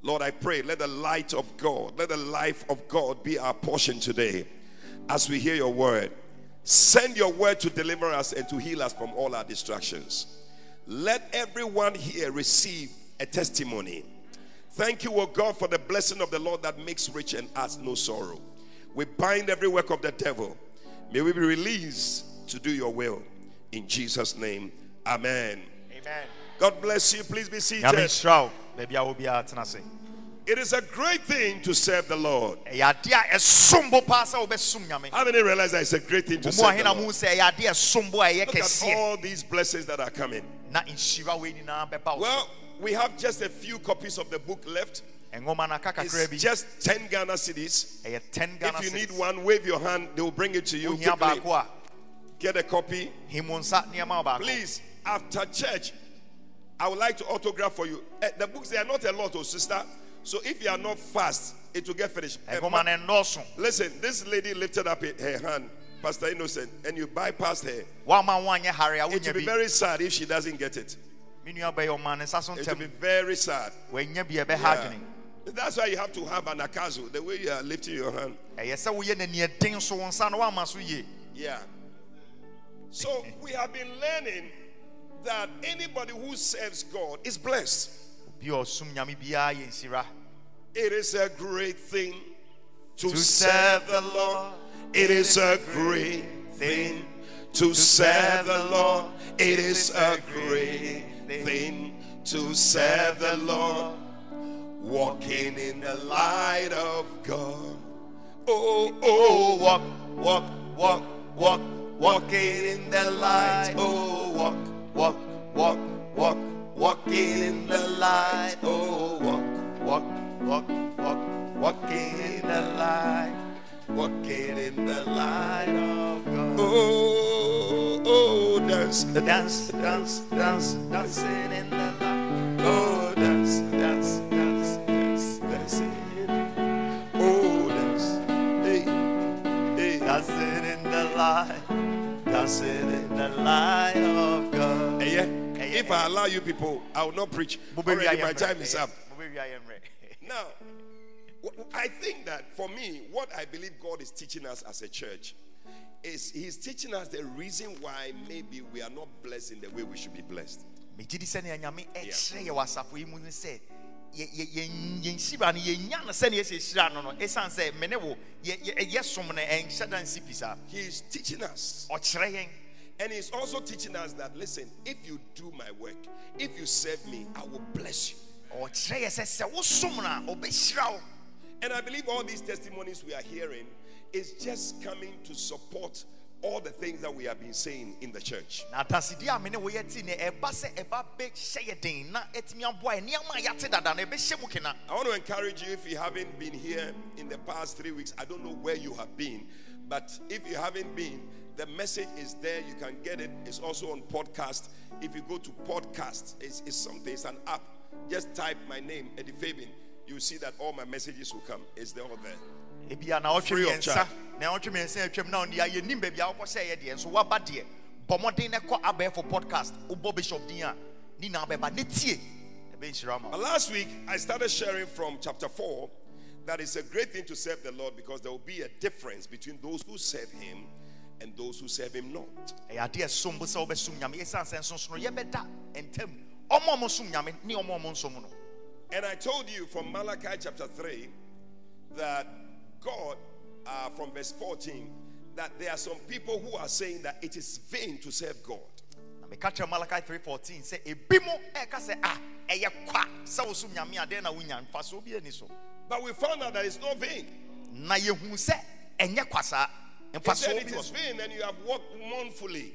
Lord, I pray, let the light of God, let the life of God be our portion today as we hear your word. Send your word to deliver us and to heal us from all our distractions. Let everyone here receive a testimony. Thank you, O God, for the blessing of the Lord that makes rich and adds no sorrow. We bind every work of the devil. May we be released to do your will. In Jesus' name, Amen. Amen. God bless you. Please be seated. Nyame nhyira wo baabi a wo biara tena ase. It is a great thing to serve the Lord. Ɛyɛ ade a ɛsom bo paa sɛ wobɛsom Nyame. How many realize that it's a great thing to serve the Lord? sɛ ɛyɛ ade a ɛsom bo a ɛyɛ Look at all these blessings that are coming. Na nhyira wei nyinaa bɛba wo so. Well, we have just a few copies of the book left. Nwoma no aka kakra It's just 10 Ghana cedis. Ɛyɛ 10 Ghana If you need one, wave your hand. They will bring it to you. Quickly. Get a copy. hi mo nsa nneɛma wo baako. Please, after church, I would like to autograph for you. Eh, the books, they are not a lot, oh, sister. So if you are not fast, it will get finished. Eh, Nwoma no nnɔɔso. Listen, this lady lifted up her hand, Pastor Innocent, and you bypassed her. Woama wo anyɛ hare a It will be very sad if she doesn't get it. Me nua bɛyɛ ɔma ne nsa It will be very sad. Wanya bi a ɛbɛha Yeah. That's why you have to have an akazu, the way you are lifting your hand. Ɛyɛ sɛ woyɛ n'ani den so wo nsa no woama so yie. Yeah. So we have been learning that anybody who serves God is blessed. Obi a ɔsom Nyame biara yɛ nhyira. It is a great thing to, To serve the Lord. It is a great thing to serve the Lord. It is a great thing to serve the Lord. Walking in the light of God. Oh, oh, walk, walk, walk, walk, walking in the light. Oh, walk, walk, walk, walk, walking in the light. Oh, walk, walk, walk, walk, walking in the light. Walking in the light of God. Oh, oh, dance, dance, dance, dance, dancing in the light. Oh, dance, dance, dance, dance, dancing in Oh, dance, hey, hey. Dancing in the light. Dancing in the light of God. Eh, yeah. If I allow you people, I will not preach. Already my time is up. Now, I think that for me, what I believe God is teaching us as a church is He's teaching us the reason why maybe we are not blessed in the way we should be blessed. megye yɛnhyira no yɛnya no sɛnea yɛsɛ hyira no no ɛsiane sɛ me ne wo yɛ- yɛ- ɛyɛ som no ɛnhyɛ da nsi pi saa He's teaching us. ɔkyerɛ yɛn And He's also teaching us that, listen, if you do my work, if you serve me, I will bless you. ɔkyerɛ yɛ sɛ sɛ wosom no a ɔbɛhyira wo And I believe all these testimonies we are hearing is just coming to support all the things that we have been saying in the church. na adasedeɛ a me ne woyɛ ti ne ɛba sɛ ɛba bɛhyɛ yɛ den na ɛtumi aboa yɛ nneɛma a yɛate dada no ɛbɛhyɛ mu kena I want to encourage you if you haven't been here in the past three weeks, I don't know where you have been, but if you haven't been, the message is there. You can get it. It's also on podcast. If you go to podcast, it's, it's something, it's an app. Just type my name, Eddie Fabian. You see that all my messages will come. It's there all there. Ebia na ɔtwe mmiɛnsa na ɔtwe mmiɛnsa atwam na ɔne yɛnim baabi a wokɔhyɛ yɛ deɛ nso woaba deɛ bɔ mmɔden na kɔ abɛɛfo podcast. Wobɔ bishop din a ne nyinaa bɛba ne tie. Ɛbɛnhyira ma last week, I started sharing from chapter 4 that it's a great thing to serve the Lord because there will be a difference between those who serve Him and those who serve Him not. ɛyɛ adeɛ som bo sɛ wobɛsom nyame. Sɛ nsonsono yɛbɛda ntam. Ɔma ɔmo som nyame ne ɔma ɔmo nsom no. And I told you from Malachi chapter 3 that God, uh, from verse 14, that there are some people who are saying that it is vain to serve God. na meka kyerɛ malachi 314 sɛ ebi mo ɛka sɛ a ɛyɛ kwa sɛ wosom nyame a dɛn na wonya mfasoɔ bi ani so But we found out that it's not vain. na yɛhu sɛ ɛnyɛ kwa saa mfasoɔ bi wɔ so vain and you have walked mournfully.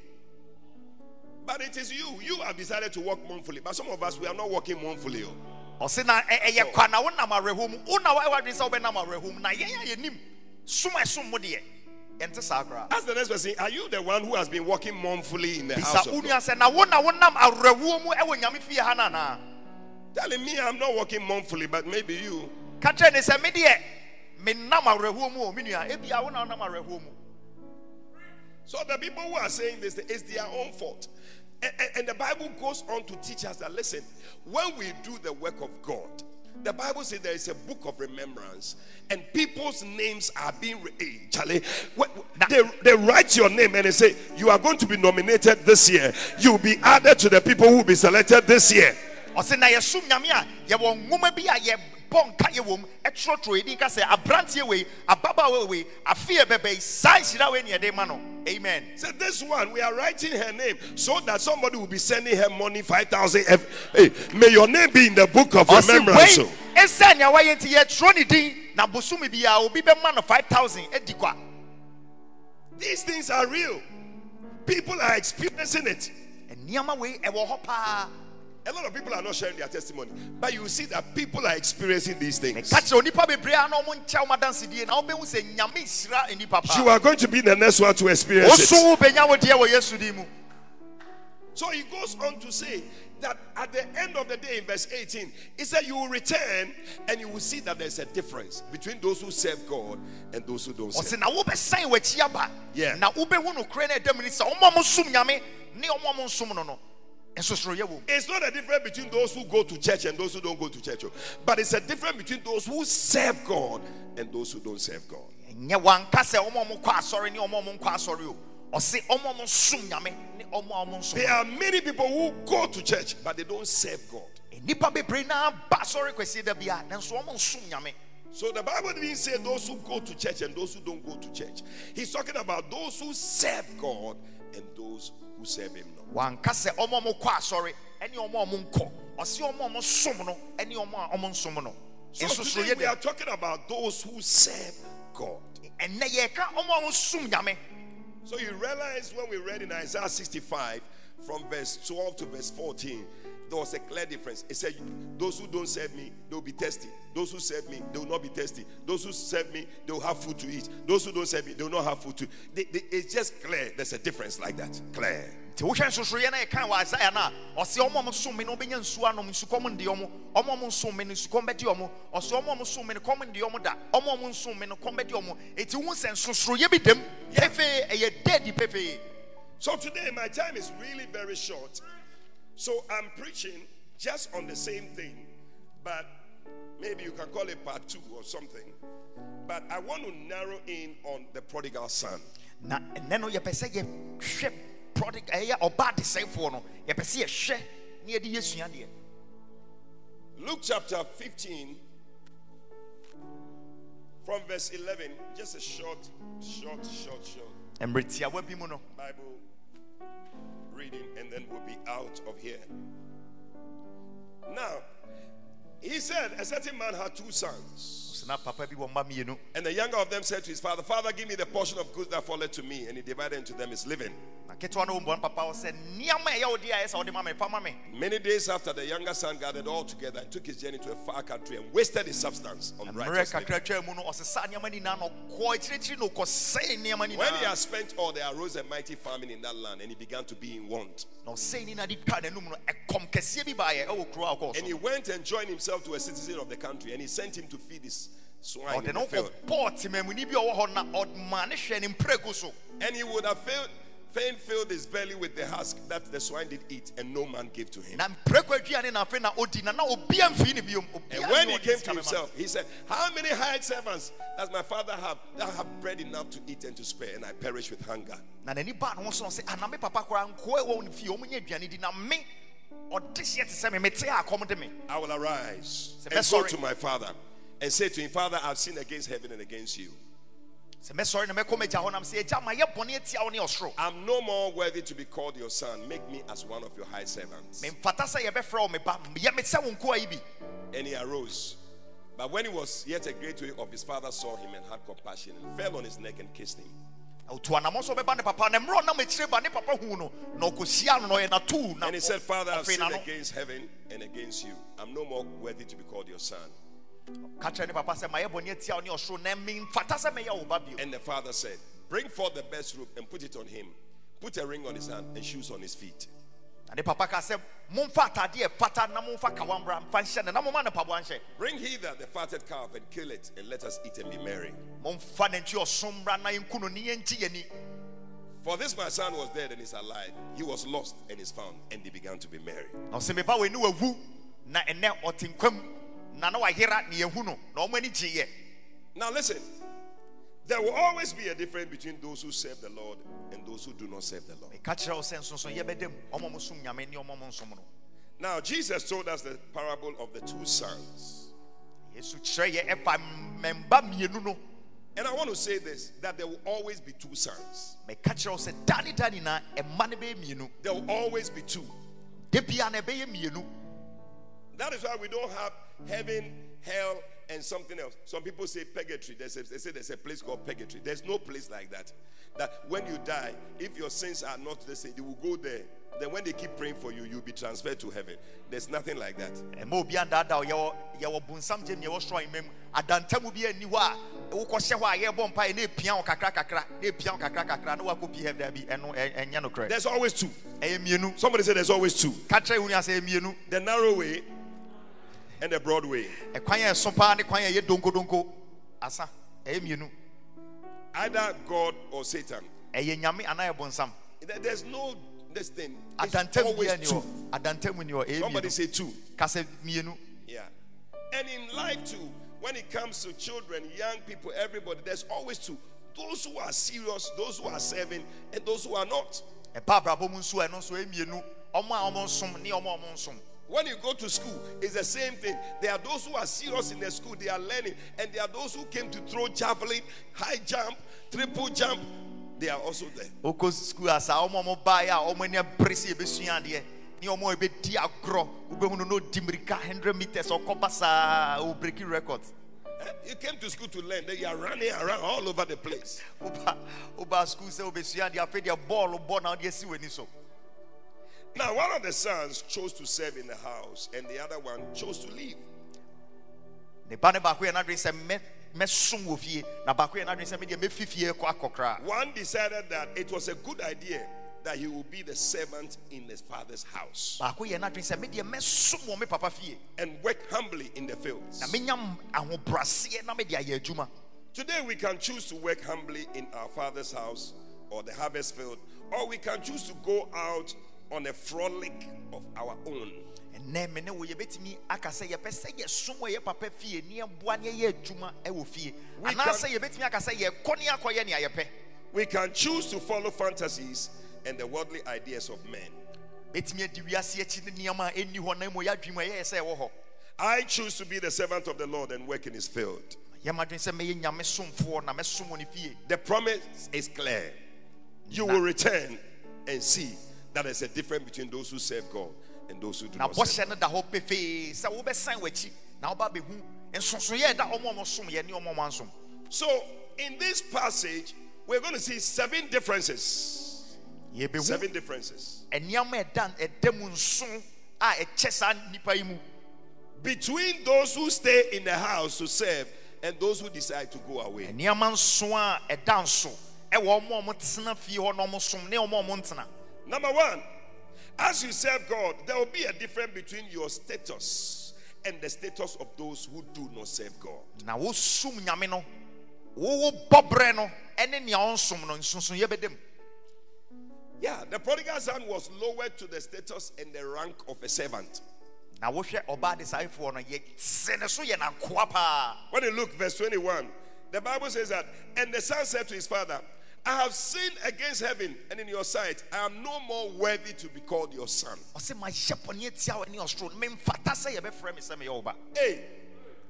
But it is you. You have decided to walk mournfully. But some of us, we are not walking mournfully. oh. Ɔse na ɛyɛ kwa na wonam awerɛhɔ mu. Wona woawadwene sɛ wobɛnam awerɛhɔ mu. Na yɛn a yɛnim som ɛsom mo deɛ yɛnte saa koraa. Ask the next person, are you the one who has been walking mournfully in the bisa house wo of nua God? sɛ na wona wonam awerɛhoɔ mu ɛwɔ nyame fie ha no anaa? Telling me I'm not walking mournfully, but maybe you. ka kyerɛ ne sɛ me deɛ menam awerɛhoɔ mu o me nua. Ebia wona wonam awerɛhoɔ mu. So the people who are saying this, it's their own fault. And the Bible goes on to teach us that listen, when we do the work of God, the Bible says there is a book of remembrance, and people's names are being. Hey, eh, Charlie, what, they, they write your name and they say, You are going to be nominated this year. You'll be added to the people who will be selected this year. Ɔse na yɛsom nyame a yɛwɔ nwoma bi a bɔ nka yɛ wom ɛtwerɛtwerɛ yɛdi nka sɛ aberanteɛ wei ababaawa wei afe yɛ bɛbɛ yi saa nhyira wei ne yɛde ma no amen So this one, we are writing her name so that somebody will be sending her money 5,000. F- Hey, may your name be in the book of remembrance. wei ɛsɛ nea wayɛ nti yɛtwerɛ ne din na bosome biara obi bɛma no 5000 adi eh, kwa These things are real. People are experiencing it. nneɛma wei ɛwɔ hɔ paa A lot of people are not sharing their testimony, but you see that people are experiencing these things. ka kyerɛ onipa bebree a na ɔmo nkyɛ ɔmo adansedie na wobɛhu sɛ nyame hyira nnipa You are going to be the next one to experience it. woso wobɛnya wo deɛ wɔ yesu din mu So he goes on to say that at the end of the day, in verse 18, he said, You will return and you will see that there's a difference between those who serve God and those who don't serve. na wobɛsan w'akyi aba Yeah. Na wobɛhu nokorɛ no ɛda mu ni sɛ ɔmo a mosom nyame ne ɔmo a monsom no no nsosoroyɛ wɔ mu It's not a difference between those who go to church and those who don't go to church, oh, but it's a difference between those who serve God and those who don't serve God. ɛnyɛ wanka sɛ ɔmo a ɔmo kɔ asɔre ne ɔmo a ɔmo nkɔ asɔre oh. o ɔse ɔmo a ɔmo som nyame ne ɔmo a ɔmo nsom There are many people who go to church, but they don't serve God. nnipa bebree naa ba asɔre kwasi da bia nanso ɔmo nsom nyame So the Bible didn't say those who go to church and those who don't go to church. He's talking about those who serve God and those who serve Him. Wanka sɛ ɔmo ɔmo kɔ asɔre ɛne ɔmo ɔmo nkɔ ɔse ɔmo ɔmo som no ɛne ɔmo a ɔmo nsom no So today we are talking about those who serve God. ɛnɛ yɛka ɔmo ɔmo som nyame So you realize when we read in Isaiah 65 from verse 12 to verse 14, there was a clear difference. It said, Those who don't serve me, they'll be thirsty. Those who serve me, they will not be thirsty. Those who serve me, they will have food to eat. Those who don't serve me, they will not have food to they, they- It's just clear. There's a difference like that. Clear. Nti wohwɛ nsosoroyɛ no ɛka wɔ isaia no a ɔse ɔmo a ɔmo som no nsuo anom nsukɔm nde ɔmo ɔmo a ɔmo nsom no nsukɔm bɛde ɔmo ɔse ɔmo a ɔmo som no kɔm nde ɔmo da ɔmo a ɔmo nsom no kɔm bɛde ɔmo ɛti wohu sɛ bi pefee ɛyɛ pefee So today my time is really very short. So I'm preaching just on the same thing, but maybe you can call it part two or something. But I want to narrow in on the prodigal son. na ɛnɛ no yɛpɛ sɛ yɛhwɛ prodic ɛyɛ ɔba adesɛefoɔ no yɛpɛ sɛ yɛhwɛ ne yɛde yɛsua deɛ Luke chapter 15, from verse 11, just a short, short, short, short mmerɛ tiawa bi mu no Bible reading, and then we'll be out of here. Now, he said, A certain man had two sons. Sɛ na papa bi wɔ mma mmienu And the younger of them said to his father, Father, give me the portion of goods that falleth to me. And he divided into them his living. na ketewa no wɔmbɔ no papa wɔ sɛ nneɛma a ɛyɛ wo deɛ a ɛyɛ sɛ wode ma me fa ma me Many days after, the younger son gathered all together and took his journey to a far country and wasted his substance on mmerɛ righteous living. kakra twa mu no ɔsesa nneɛma nyinaa na ɔkɔɔ akyirikyiri na ɔkɔsɛe nneɛma When he had spent all, there arose a mighty famine in that land, and he began to be in want. na ɔsɛe ni na de twa n'anum no ɛkɔm kɛseɛ bi baeɛ ɛwɔ kuro a ɔkɔɔ And he went and joined himself to a citizen of the country, and he sent him to feed his ɔde the field. kɔbɔɔ temamuni bi ɔwɔ hɔ na ɔma ne hwɛ ne mprɛko so And he would have filled, fain filled his belly with the husk that the swine did eat, and no man gave to him. na mprɛko aduane na afei na ɔdi na na obia mfii ne biom And when he came to himself, he said, How many hired servants does my father have that have bread enough to eat and to spare, and I perish with hunger? na n'ani baa ne ho so no sɛ ana ah, me papa koraa nkoa ɛwɔ ne fie ɔmonyɛ aduane di na me ɔde hyeɛ te sɛ me mete a akɔm de me I will arise and go to my father and say to him, Father, I've sinned against heaven and against you. sɛ mɛsɔre na mɛkɔ m'agya hɔ nam sɛ agya ma yɛ bɔne atia wo ne ɔsoro I'm no more worthy to be called your son. Make me as one of your high servants. memfata sɛ yɛbɛfrɛ wo me ba yɛ me sɛ wo nkoa yi bi And he arose. But when he was yet a great way off, his father saw him and had compassion and fell on his neck and kissed him. ɔtu anammɔ so ɔbɛba ne papa na mmerɛ a ɔnam akyire ba ne papa hu no na ɔkɔhyia no na ɔyɛ n'atuu na And he said, Father, I've sinned against heaven and against you. I'm no more worthy to be called your son. Ka kyerɛ ne papa sɛ mayɛ bɔne atia wo ne ɔsoro na memfata sɛ mɛyɛ wo ba bio And the father said, Bring forth the best robe and put it on him. Put a ring on his hand and shoes on his feet. And the papa said, sɛ momfa atadeɛ ɛfata na momfa kawambra mfa nhyɛ ne na momma ne paboa nhyɛ Bring hither the fatted calf and kill it, and let us eat and be merry. momfa nantwi ɔsom mmra na yɛnku no ne yɛnkyi For this my son was dead and is alive. He was lost and is found. And they began to be merry. Na ɔsɛ meba w'ani wawu na ɛnɛ ɔte nkwam na na wayera ne yɛhu no na ɔmo ani gyeeɛ Now listen. There will always be a difference between those who serve the Lord and those who do not serve the Lord. meka kyerɛ wo sɛ nsonso yɛbɛda mu ɔma mo som nyame ne ɔma mo nsom no Now Jesus told us the parable of the two sons. yesu kyerɛ yɛ ɛfa mmɛmba mmienu no And I want to say this that there will always be two sons. meka kyerɛ wo sɛ da ne da nyinaa ɛma no bɛyɛ mmienu There will always be two. da bia na ɛbɛyɛ mmienu That is why we don't have heaven, hell, and something else. Some people say purgatory. There's a, they say there's a place called purgatory. There's no place like that. That when you die, if your sins are not they say you will go there. Then when they keep praying for you, you'll be transferred to heaven. There's nothing like that. ɛma obi andaadaa wo yɛwɔ yɛwɔ bonsam gyem yɛwɔ soro imam adantamu bi ani hɔ a wokɔhyɛ hɔ a yɛbɔ mpaeɛ na ɛpia wo kakra kakra na ɛpia wo kakra kakra na woakɔpie heaven bi ɛno ɛ- ɛnyɛ nokorɛ There's always two. Somebody say there's always two. ka kyerɛ wo nua sɛ ɛyɛ mmienu The narrow way and the broad way. ɛkwan a ɛso paa ne kwan a ɛyɛ donkodonko asa ɛyɛ mmienu Either God or Satan. ɛyɛ nyame anaa ɛyɛ bonsam There- There's no this thing. It's adantamu always bia ni two. hɔ adantamu ni hɔ ɛyɛ Somebody say two. ka sɛ mmienu Yeah. And in life too, when it comes to children, young people, everybody, there's always two. Those who are serious, those who are serving, and those who are not. Ɛba abrabɔ mu nso a, ɛno nso ɛyɛ mmienu ɔmo a ɔmo nsom ne ɔmo a ɔmo nsom When you go to school, it's the same thing. There are those who are serious in the school, they are learning, and there are those who came to throw javelin, high jump, triple jump. They are also there. wokɔ sukuu a saa ɔmo a ɔmo baeɛ a ɔmo ani abere sɛ yɛbɛsua adeɛ ne ɔmo a yɛbɛdi agorɔ wobɛhu no na 100 meters ɔkɔba saa ɔbreki record Eh? You came to school to learn, then you are running around all over the place. woba sukuu sɛ wobɛsua adeɛ afei deɛ bɔɔlo bɔ na wode asi w'ani so Now, one of the sons chose to serve in the house, and the other one chose to leave. ne ba ne baako yɛ n'adwene sɛ mɛ mɛsom wɔ fie. Na baako yɛ n'adwene sɛ medeɛ mɛfi fie kɔ akɔkora One decided that it was a good idea that he would be the servant in his father's house. Baako yɛ n'adwene sɛ medeɛ mɛsom wɔ me papa fie. And work humbly in the fields. na menya m- ahobraseɛ na mede ayɛ adwuma. Today, we can choose to work humbly in our father's house or the harvest field, or we can choose to go out on a frolic of our own. ɛnɛ me ne wo yɛbɛtumi aka sɛ yɛpɛ sɛ yɛsom wɔ yɛ papa fie ne yɛboa ne yɛyɛ adwuma ɛwɔ fie We anaasɛ yɛbɛtumi aka sɛ yɛkɔ ne yɛakɔyɛ nea yɛpɛ We can choose to follow fantasies and the worldly ideas of men. bɛtumi adi wiase akyi ne nneɛma a ɛnni hɔ na mmom yɛadwene mu a sɛ ɛwɔ hɔ I choose to be the servant of the Lord and work in his field. yɛmadwene sɛ mɛyɛ nyame somfoɔ na mɛsom wɔ ne fie The promise is clear. You will return and see that there's a difference between those who serve God and those who do not serve. bɔhyɛ no da hɔ pefee sɛ wobɛsan w'akyi na woba bɛhu nsonsoyɛ ɛda ɔmo a ɔmosom yɛ ne ɔmo ɔmo ansom. So, in this passage, we're going to see seven differences. Seven differences. Nneɛma ɛda ɛda mu nson a ɛkyɛ saa nnipa yi mu between those who stay in the house to serve and those who decide to go away. nneɛma nson a ɛda nso ɛwɔ ɔmo ɔmo tena fie hɔ na ɔmo som ne ɔmo ɔmo ntena Number one, as you serve God, there will be a difference between your status and the status of those who do not serve God. na wosum nyame no wowo bɔbrɛ no ɛne nea ɔnsom no bɛda mu Yeah, the prodigal son was lowered to the status and the rank of a servant. na wohwɛ ɔbaa desaefoɔ no yɛsɛ ne so paa When you look, verse 21, the Bible says that, and the son said to his father, I have sinned against heaven and in your sight. I am no more worthy to be called your son. ɔsɛ mahyɛ bɔne atia wo ne ɔsoro no memfata sɛ yɛbɛfrɛ me sɛ meyɛ wo ba Hey,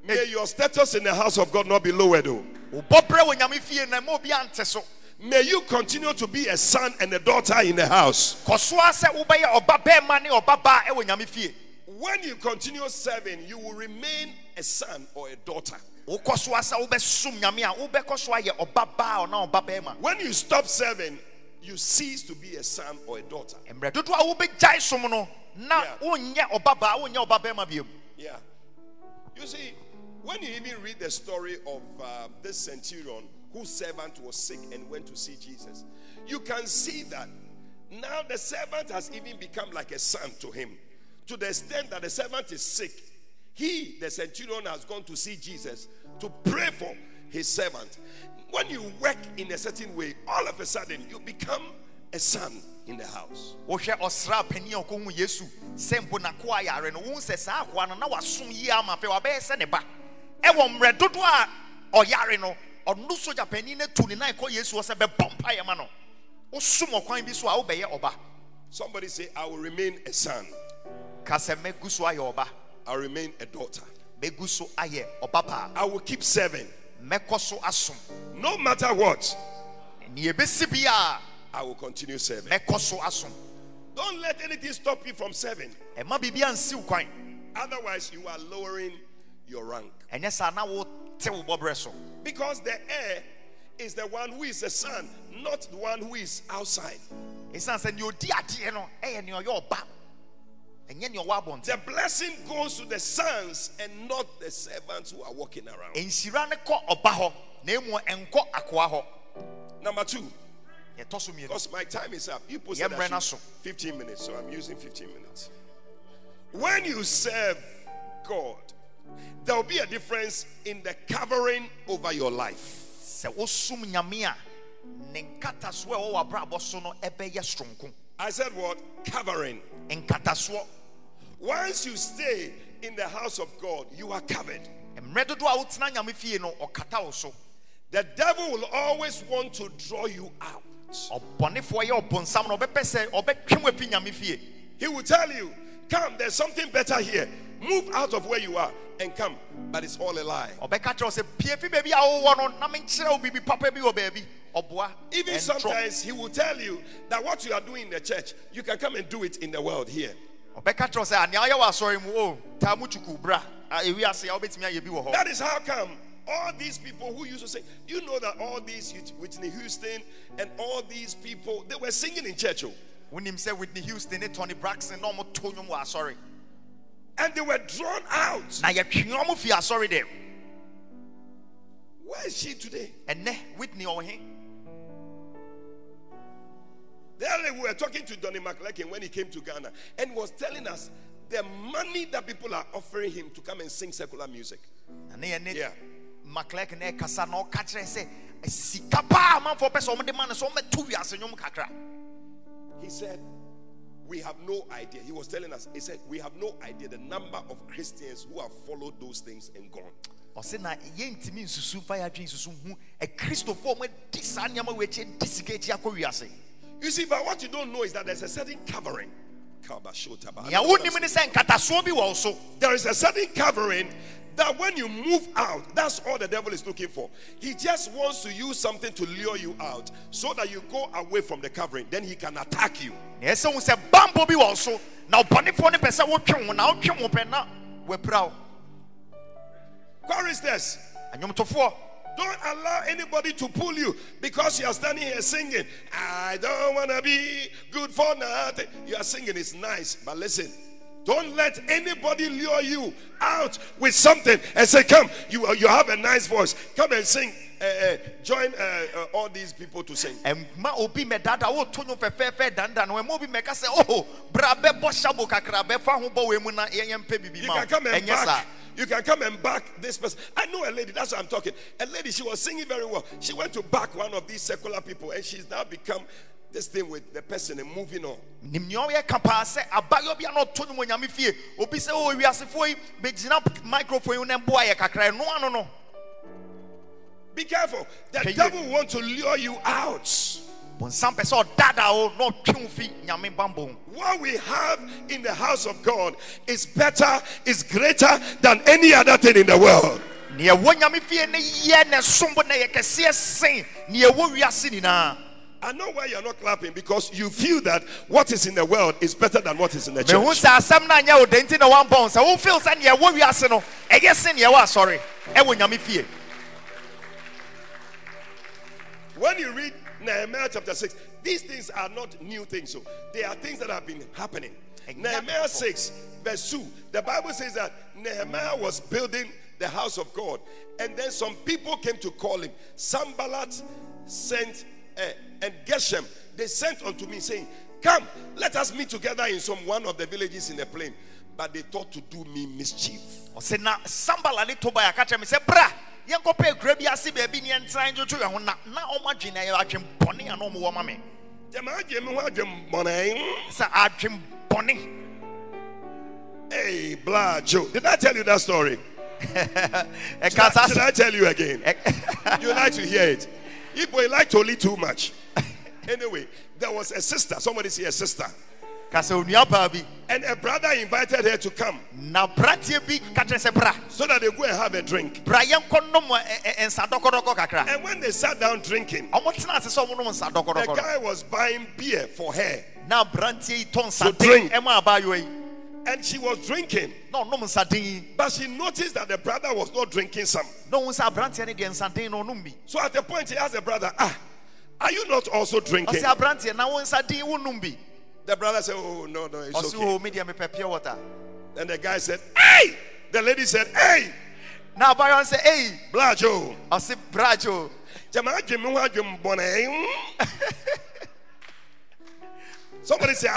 may your status in the house of God not be lowered, though. wo bɔbrɛ wɔ nyame fie na ma obi ante so May you continue to be a son and a daughter in the house. kɔ so a sɛ wobɛyɛ ɔba bɛrima ne ɔba baa ɛwɔ nyame fie When you continue serving, you will remain a son or a daughter. Wokɔ so a sɛ wobɛsom nyame a wobɛkɔ so ayɛ ɔba baa ɔna ɔba bɛrima When you stop serving, you cease to be a son or a daughter. mmerɛ dodoɔ a wobɛgyae som no na Yeah. wonyɛ ɔba baa wonyɛ ɔba bɛrima biom Yeah. You see, when you even read the story of uh, this centurion whose servant was sick and went to see Jesus, you can see that now the servant has even become like a son to him to the extent that the servant is sick. He, the centurion, has gone to see Jesus to pray for his servant. When you work in a certain way, all of a sudden you become a son in the house. wohwɛ ɔsra panin a ɔkɔhu yesu sɛ mpo nakoa yare no wohu sɛ saa akoa no na wasom yie ama afei wabɛyɛ sɛ ne ba. Ɛwɔ mmerɛ dodoɔ a ɔyare no ɔno sogya panin no tu ne nan kɔ yesu hɔ sɛ bɛbɔ mpayɛ ma no. Wosom ɔkwan bi so a wobɛyɛ ɔba. Somebody say, I will remain a son, ka sɛ so ayɛ ɔba I'll remain a daughter. megu so ayɛ ɔbabaa I will keep serving. mɛkɔ so asom No matter what, nea ebesi bi a I will continue serving. mɛkɔ so asom Don't let anything stop you from serving. ɛma biribi ansiw kwan Otherwise, you are lowering your rank. ɛnyɛ saa na wote wo bɔberɛ so Because the heir is the one who is the son, not the one who is outside. The blessing goes to the sons and not the servants who are walking around. nhyira ne kɔ ɔba hɔ na emu ɛnkɔ akoa hɔ Number two, yɛtɔ so mmienu because my time is up. You put Yeah, 15 minutes, so I'm using 15 minutes. When you serve God, there will be a difference in the covering over your life. sɛ wosom nyame a ne nkatasoɔ a ɛwɔ w'abrabɔ so no ɛbɛyɛ soronko I said what? Covering. Once you stay in the house of God, you are covered. mmerɛ dodoɔ a wotena nyame fie no ɔkata wo so The devil will always want to draw you out. ɔbɔnefoɔ yɛ ɔbonsam no ɔbɛpɛ sɛ ɔbɛtwe wo afi nyame fie He will tell you, Come, there's something better here. Move out of where you are and come. But it's all a lie. ɔbɛka kyerɛ wo sɛ pie fi baabi a wowɔ no na menkyerɛ wo biribi papa bi wɔ baabi ɔboa Even sometimes he will tell you that what you are doing in the church, you can come and do it in the world here. Ɔbɛka kyerɛ sɛ anea woyɛ wɔ asɔre mu oh, o taa mu bra ah, a ɛwi ase a wobɛtumi ayɛ bi wɔ hɔ That is how come all these people who used to say, you know that all these Whitney Houston and all these people, they were singing in church. oh. wonim sɛ whitney houston toni braxton na ɔmo to nnwom wɔ asɔre And they were drawn out. ɔmo fi asɔre dɛ Where is she today? ɛnɛ whitney ɔwɔ he The other day we were talking to Donnie McClurkin when he came to Ghana and was telling us the money that people are offering him to come and sing secular music. na ne yɛ Yeah. maclek ne ɛkasa na ɔka kyerɛ sɛ sika paa amanfoɔ pɛ sɛ ɔmode ma no sɛ ɔmɛto wiase nnwom kakra He said, We have no idea. He was telling us, He said, We have no idea the number of Christians who have followed those things and gone. ɔse na yɛntumi nsusu fa yɛadwe nsusu hu akristofoɔ a ɔmadi saa nneɛma wɔ akyi di sika akyi akɔ wiase You see, but what you don't know is that there's a certain covering. Kabashotaba. nea wonim ne sɛ nkatasoɔ bi wɔ wo There is a certain covering that when you move out, that's all the devil is looking for. He just wants to use something to lure you out so that you go away from the covering. Then he can attack you. Nesa unse bamba bi walso. Now panipone pesa wopiumo na ɛsɛ hu sɛ bambɔ bi wɔ wo so na ɔbɔnefoɔ no pɛ sɛ wotwe wo na wotwe wo pɛ na wɔapira wo Choristers, anwomtofoɔ don't allow anybody to pull you because you are standing here singing. I don't want to be good for nothing. You are singing, it's nice, but listen. Don't let anybody lure you out with something and say, Come, you, you have a nice voice. Come and sing. Uh, uh, join uh, uh, all these people to sing. ɛma obi mɛdada woto nwom fɛfɛɛfɛ danda no ɛma obi mɛka sɛ bra bɛbɔ hyabo kakra bɛfa ho bɔ wei mu na yɛnyɛ mpɛ bibi You can come and back. You can come and back this person. I know a lady, that's what I'm talking. A lady, she was singing very well. She went to back one of these secular people and she's now become this thing with the person and moving on. nim nea ɔyɛ ka paa sɛ abayɔ bi a na ɔto nwom onyame fie obi sɛ oh wiasefoɔ yi bɛgyina microphone yi na mboa yɛ kakra ɛno ano no Be careful. The Can you- devil want to lure you out. Bonsam pɛ sɛ ɔdada wo na ɔtwe wo fi nyame bambɔ ho What we have in the house of God is better, is greater than any other thing in the world. nea ɛwɔ nyame fie ne yɛ ne sombo na yɛ kɛseɛ sen. Nea ɛwɔ wiase nyinaa I know why you're not clapping because you feel that what is in the world is better than what is in the church. sɛ asɛm no anyɛ wo dɛ nti na woambɔ wo sɛ wofeel sɛ nea ɛwɔ wiase no. Ɛyɛ se nea ɛwɔ asɔre ah, ɛwɔ nyame fie. When you read Nehemiah chapter 6, these things are not new things. So they are things that have been happening. Nehemiah 6, verse 2, the Bible says that Nehemiah was building the house of God. And then some people came to call him. Sanballat sent, uh, and Geshem, they sent unto me saying, Come, let us meet together in some one of the villages in the plain. But they thought to do me mischief. ɔsɛ na sambala ne toba yɛaka kyerɛ me sɛ bra yɛnkɔpɛ akura bi ase baabi ne yɛntra ndwotwo yɛn ho na na ɔmo adwene ɛyɛ adwen bɔne a na ɔmo wɔ ma me Jama agye me ho agye mbɔnɛn. sɛ adwen bɔne Hey, blah, Joe. Did I tell you that story? ɛka saa Should I tell you again? you like to hear it. If we like to lead too much. Anyway, there was a sister. Somebody say a sister. Ka sɛ onua baa bi and a brother invited her to come na aberanteɛ bi ka kyerɛ so that they go and have a drink. bra yɛnkɔ nom ɛ- ɛ- nsa dɔkɔdɔkɔ kakra And when they sat down drinking, ɔmo tena ase sɛ ɔmo nom nsa the guy was buying beer for her na aberanteɛ yi tɔ To drink. den ɛma abaayewa yi and she was drinking. No, no, But she noticed that the brother was not drinking some. na ɔhu sɛ aberanteɛ no deɛ nsa den no So at the point, he asked the brother, Ah, are you not also drinking? Ɔsɛ aberanteɛ na wo nsa den wonom bi The brother said, Oh, no, no, it's ɔse okay. o me deɛ pure water And the guy said, Hey! The lady said, Hey, na abaayewa no sɛ ei Blajo. ɔse bragyo Jama adwemme ho adwemme bɔne. Somebody say,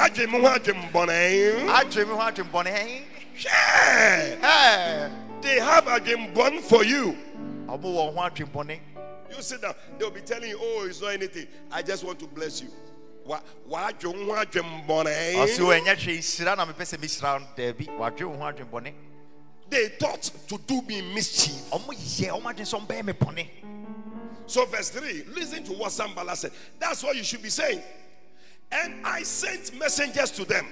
ho adwemme bɔne. adwe me ho adwembɔne Yeah. Ɛ, They have adwemme bɔne for you. ɔmo wɔ ho adwembɔne You sit down, they'll be telling you, Oh, it's not anything. I just want to bless you. Wa wa adwemme ho adwemme ɔse o bɔne. ɛnyɛ na mepɛ sɛ mehyira no daabi wadwe wo ho adwembɔne They thought to do me mischief. ɔmo yɛ ɔmo adwene sɛ ɔmbɛyɛ me bɔne So, verse 3, listen to what Sambala said. That's what you should be saying. And I sent messengers to them,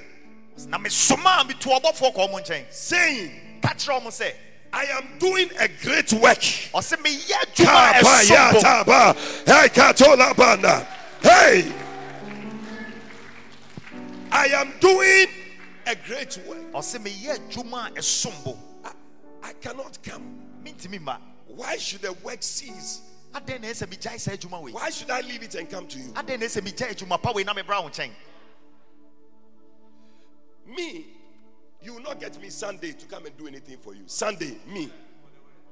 na mesoma a metu ɔbɔfoɔ kɔ ɔmo nkyɛn saying, ka kyerɛ ɔmo sɛ I am doing a great work. ɔse I am doing a great work. ɔse meyɛ adwuma a ɛsom bo I, I cannot come. Why should the work cease? adɛn na ɛsɛ megyae saa Why should I leave it and come to you? adɛn na ɛsɛ megyae adwuma pa wei na mebra wo nkyɛn Me, you will not get me Sunday to come and do anything for you. Sunday, me.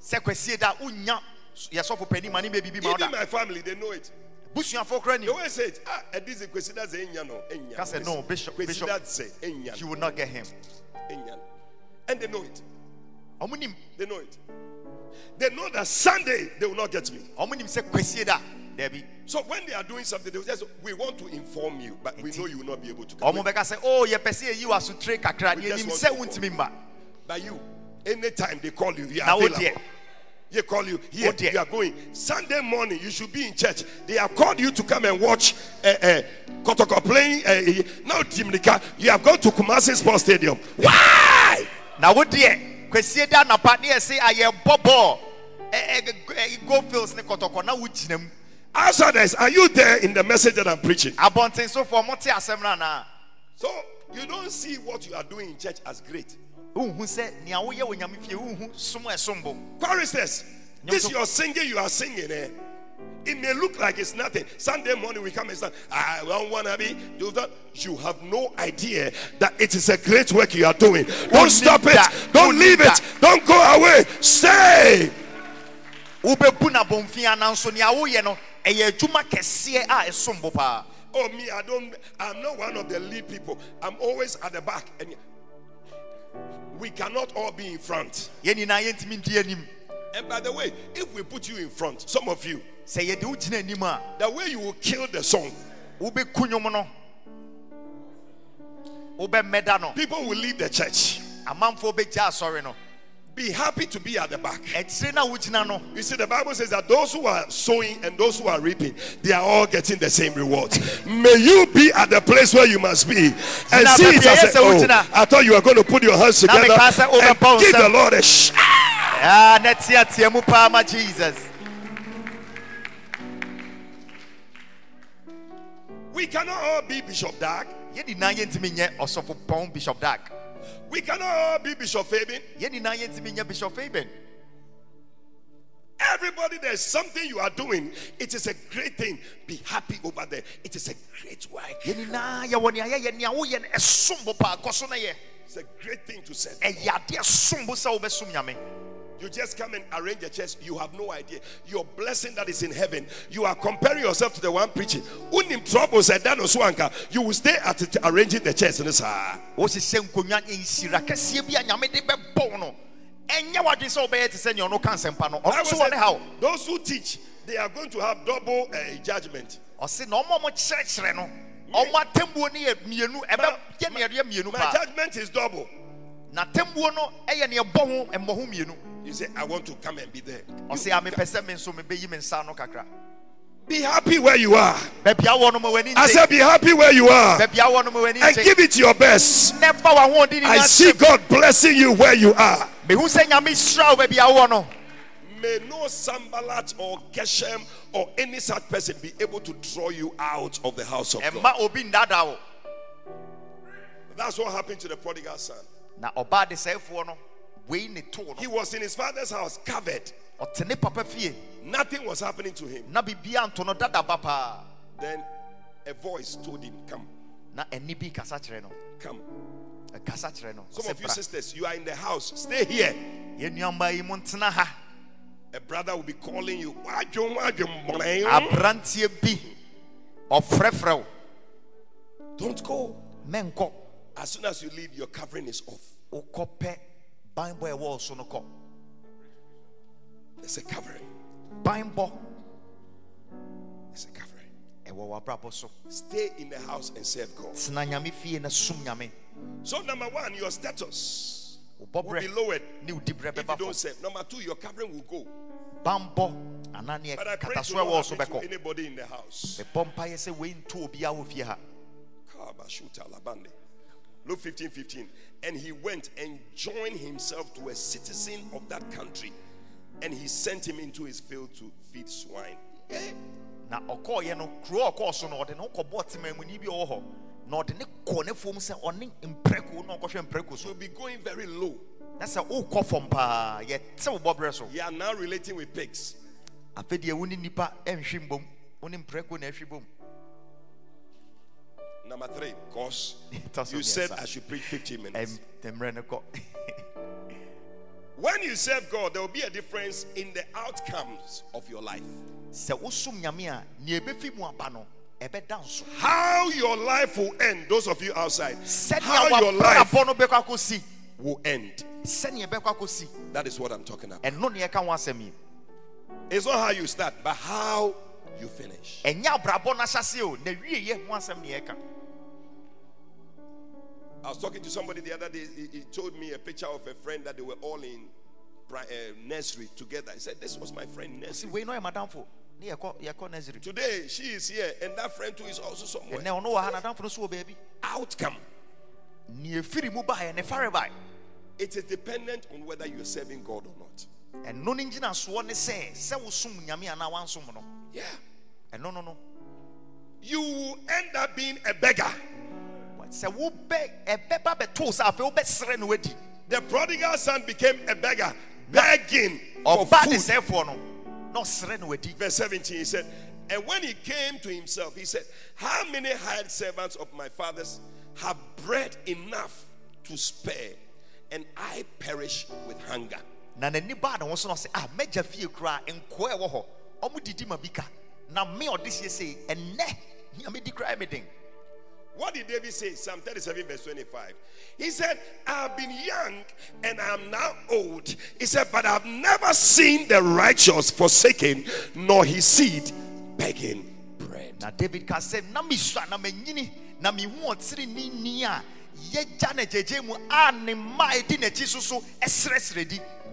sɛ kwasie da wonya yɛsɔfo pani ma ne bɛbibi ma Even my family, they know it. Busuafoɔ kora They ni always say, it, ah, this is Kwesida say Enya no, Enya. Ka no, Bishop- Bishop. Kwesida say Enya, you will not get him Enya. And they know it. ɔmo nim They know it. They know that Sunday they will not get me. ɔmo nim sɛ kwasie da daabi So when they are doing something, they will just we want to inform you, but we know you will not be able to come. ɔmo bɛka sɛ o yɛpɛ sɛ yɛyi w'asotire kakra We ne just yɛnim want sɛ to wontumi mma But you, anytime they call you, you are available. They call you here. Oh, you are going Sunday morning. You should be in church. They have called you to come and watch uh, uh, Kotoko playing. Uh, now, Timnika, you have gone to Kumasi Sports Stadium. Why? na wo deɛ kwasie da anapa ne yɛse ayɛbɔ bɔɔl gofields ne kɔtɔkɔ na mu Outsiders, are you there in the message that I'm preaching? abɔntensofoɔ mote asɛm no anaa So you don't see what you are doing in church as great. Wohu sɛ nea woyɛ wɔ nyame fie wohu som a ɛsom bo Choristers, this your singing you are singing. Eh? It may look like it's nothing. Sunday morning we come and say, I don't want to be. Do that. You have no idea that it is a great work you are doing. Don't stop it. Don't leave it. Don't go away. Stay. wobɛbu na bɔmfia nanso nea woyɛ no ɛyɛ adwuma kɛseɛ a ɛsom bo paa Oh, me, I don't. I'm not one of the lead people. I'm always at the back. And we cannot all be in front. yɛn nyinaa yɛntumi ndi And by the way, if we put you in front, some of you, sɛ yɛde wo gyina anim a the way you will kill the song, wobɛku nnwom no wobɛmmɛda no people will leave the church. Amanfoɔ bɛgya asɔre no Be happy to be at the back. akyire no a wogyina no You see, the Bible says that those who are sowing and those who are reaping, they are all getting the same rewards. May you be at the place where you must be and see it as a, oh. I thought you were going to put your hands together and give the. Lord a shout. Na teatea mu paa ma jesus We cannot all be Bishop Dag. yɛn nyinaa yɛntumi nyɛ ɔsɔfo pɔn bishop Dag We cannot all be Bishop Fabian. yɛn nyinaa yɛntumi bishop fabian Everybody, there's something you are doing. It is a great thing. Be happy over there. It is a great work. yɛn nyinaa yɛwɔ nea yɛyɛ nea woyɛ no ɛsom bo paa kɔ so na yɛ It's a great thing to say. Ɛyɛ adeɛ som bo sɛ wobɛsom nyame You just come and arrange a church. You have no idea. Your blessing that is in heaven. You are comparing yourself to the one preaching. Unim trouble said that no swanka. You will stay at it, arranging the church. And it's, ah. wɔhyehyɛ nkonnwa nsira kɛseɛ bi a nyame de bɛbɔ wo no ɛnyɛ wadwen sɛ wobɛyɛ te sɛ nea ɔno ka nsɛmpa no ɔno Bible nso said wɔ ne haw Those who teach, they are going to have double uh, judgment. ɔse na ɔma ɔmo kyerɛkyerɛ no ɔmo atemmuo no yɛ mmienu ɛbɛyɛ nea ɛyɛ mmienu My judgment is double. You say, I want to come and be there. ɔse a ah, mepɛ sɛ me nso mebɛyi me nsa no kakra Be happy where you are. baabi awɔ no ma w'ani I said, Be happy where you are baabi awɔ no ma w'ani and give it your best. ne I see God blessing you where you are. mehu sɛ nyame hyira wo baabi awɔ no May no Sanballat or Geshem or any such person be able to draw you out of the house of God. ɛma obi ndaadaa wo That's what happened to the prodigal son. Na ɔbaa de sɛefoɔ no wei ne He was in his father's house, covered. ɔte ne papa fie Nothing was happening to him. na biribiaa nto no dadaba paa Then a voice told him, Come, na ɛni bi kasa kyerɛ no come. kasa kyerɛ no Some of you sisters, you are in the house. Stay here. yɛn nuamaa yi mu ntena ha A brother will be calling you. "Wadwo, wadwo, mmɔnɛn." aberanteɛ bi ɔfrɛfrɛ wo Don't go. As soon as you leave, your covering is off. wokɔpɛ banbɔ a ɛwɔ so no kɔ There's a covering. There's a covering. ɛwɔ w'abrabɔ so Stay in the house and serve God. tena nyame na som So, number one, your status will be lowered ne wo diberɛ if you don't serve. Number two, your covering will go. banbɔ anaa ne But I pray to a ɛwɔ wo not so happen to anybody in the house. Luke 15 15. And he went and joined himself to a citizen of that country, and he sent him into his field to feed swine. Na ɔkɔɔyɛ no kuro ɔkɔɔ so no ɔde ne ho kɔbɔɔ temamuni bi ɔwɔ hɔ na ɔde ne kɔɔ ne fam sɛ ɔne mprɛko na ɔkɔhwɛ mprɛko so be going very low. na sɛ wokɔ fam paa yɛte wo bɔberɛ so You are now relating with pigs. afei deɛ wo ne nnipa nhwe mbom wo ne mprɛko na ahwi bom Number three, because you said I should preach 15 minutes. Ɛm- mmerɛ no kɔ When you serve God, there will be a difference in the outcomes of your life. sɛ wosom nyame a nea ɛbɛfi mu aba no ɛbɛda nso How your life will end, those of you outside, how your life wabrabɔ no bɛkɔ akɔsi will end. sɛnea ɛbɛkɔ akɔsi That is what I'm talking about. ɛno ne ɛka ho asɛm yi It's not how you start, but how you finish. I was talking to somebody the other day. He, he told me a picture of a friend that they were all in pri- uh, nursery together. He said, This was my friend nursery. wei no ɔyɛ madamfo ne yɛkɔ yɛkɔ nursery Today, she is here, and that friend too is also somewhere. ɛnɛ ɔno wɔ ha nadamfo no so wɔ baabi Outcome. nea ɛfiri mu baeɛ ne fare bae It is dependent on whether you're serving God or not. ɛno no ngyinasoɔ ne sɛ sɛ wosom nyame anaa wansom no Yeah. ɛno no no You will end up being a beggar. The prodigal son became a beggar, begging for food. sɛefoɔ no na ɔserɛ Verse 17, he said, And when he came to himself, he said, How many hired servants of my father's have bread enough to spare, and I perish with hunger? na n'ani baa ne ho so no ɔsɛ ah mɛgya fie koraa nkoa ɛwɔ hɔ. Ɔmo didi ma bi ka. Na me ɔde siesie ɛnɛ nyame di koraa me den What did David say? Psalm 37, verse 25. He said, I've been young and I'm now old. He said, But I've never seen the righteous forsaken, nor his seed begging bread. Now, david ka sɛ na mesua na manyini na mehu ɔtere ne ni a yɛgya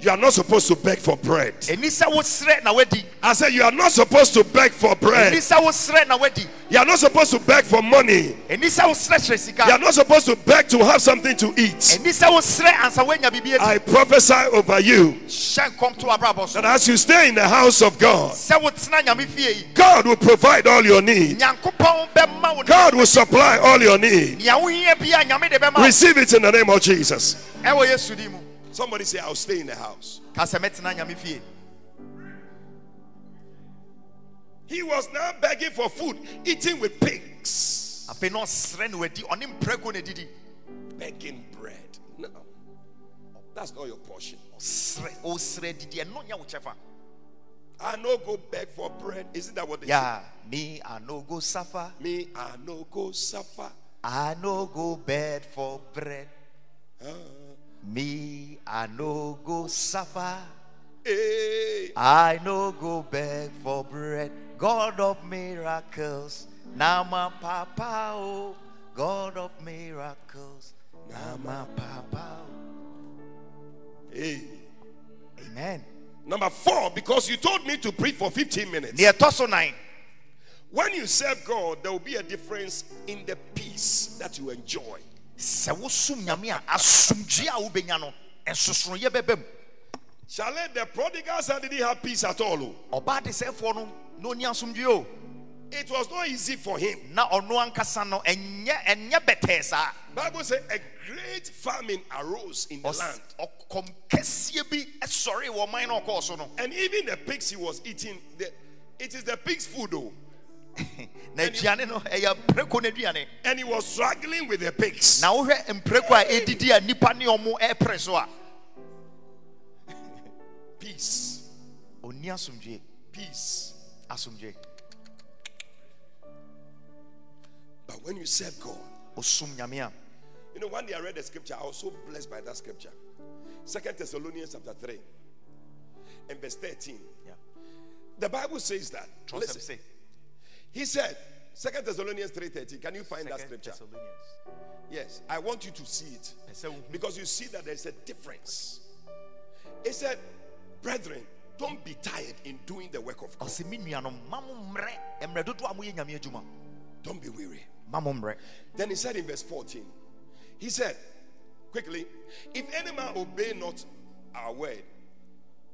no agyagye mu a ne mma a ɛdi n'akyi so so ɛserɛserɛ di You are not supposed to beg for bread. ɛni sɛ woserɛ na wadi I said, You are not supposed to beg for bread. sɛ woserɛ na wadi You are not supposed to beg for money. ɛni sɛ woserɛserɛ sika You are not supposed to beg to have something to eat. ɛni sɛ woserɛ ansa woanya biribi adi I prophesy over you hyɛ nkɔm to abrabɔ so that as you stay in the house of God, sɛ wotena nyame fie yi God will provide all your needs. nyankopɔn bɛma wo God will supply all your needs. nea wohia bia nyame de bɛma wo Receive it in the name of Jesus. Ɛwɔ yesu din mu Somebody say, I'll stay in the house. ka sɛ mɛtena nyame fie He was now begging for food, eating with pigs, afei na ɔserɛ no wadi ɔne mprɛko na didi begging bread. No, that's not your portion. ɔserɛ ɔserɛ didi ɛno nyɛ wo kyɛfa I no go beg for bread. Isn't that what they say? Yeah, me i no go suffer Me, I no go suffer. i no go beg for bread Ah, me i no go suffer hey. i no go beg for bread god of miracles na my papa oh god of miracles na my papa Hey. amen Number four, because you told me to preach for 15 minutes. deɛ ɛtɔ so nan When you serve God, there will be a difference in the peace that you enjoy. Sɛ wosom nyame a asomdwe a wobɛnya no nsosoroyɛ mu the prodigal son didn't have peace at all. Oh. ɔbaa de sɛfoɔ no na ɔni asomdwe o It was not easy for him. na ɔno ankasa no ɛnyɛ bɛtɛɛ saa Bible says a great famine arose in the land. ɔkɔm kɛseɛ bi sɔre wɔ ɔman no ɔkɔɔ so no And even the pigs he was eating, the, it is the pig's food though. aduane no ɛyɛ mpreko no And he was struggling with the pigs. na wohwɛ mpreko a ɛdidi a nnipa ne ɔmo ɛpere so a Peace. Peace. But when you serve God, you know, one day I read the scripture, I was so blessed by that scripture. Second Thessalonians chapter 3 and verse 13. Yeah. The Bible says that. Trust Listen. He said, Second Thessalonians 3:13. Can you find that scripture? Thessalonians. Yes, I want you to see it. Because you see that there's a difference. It said, Brethren, don't be tired in doing the work of God. ɔsɛ me nuanom ma mo mmerɛ mmerɛ dodoɔ a moyɛ nyame adwuma Don't be weary. ma mo mmerɛ Then he said in verse 14, He said, quickly, if any man obey not our word,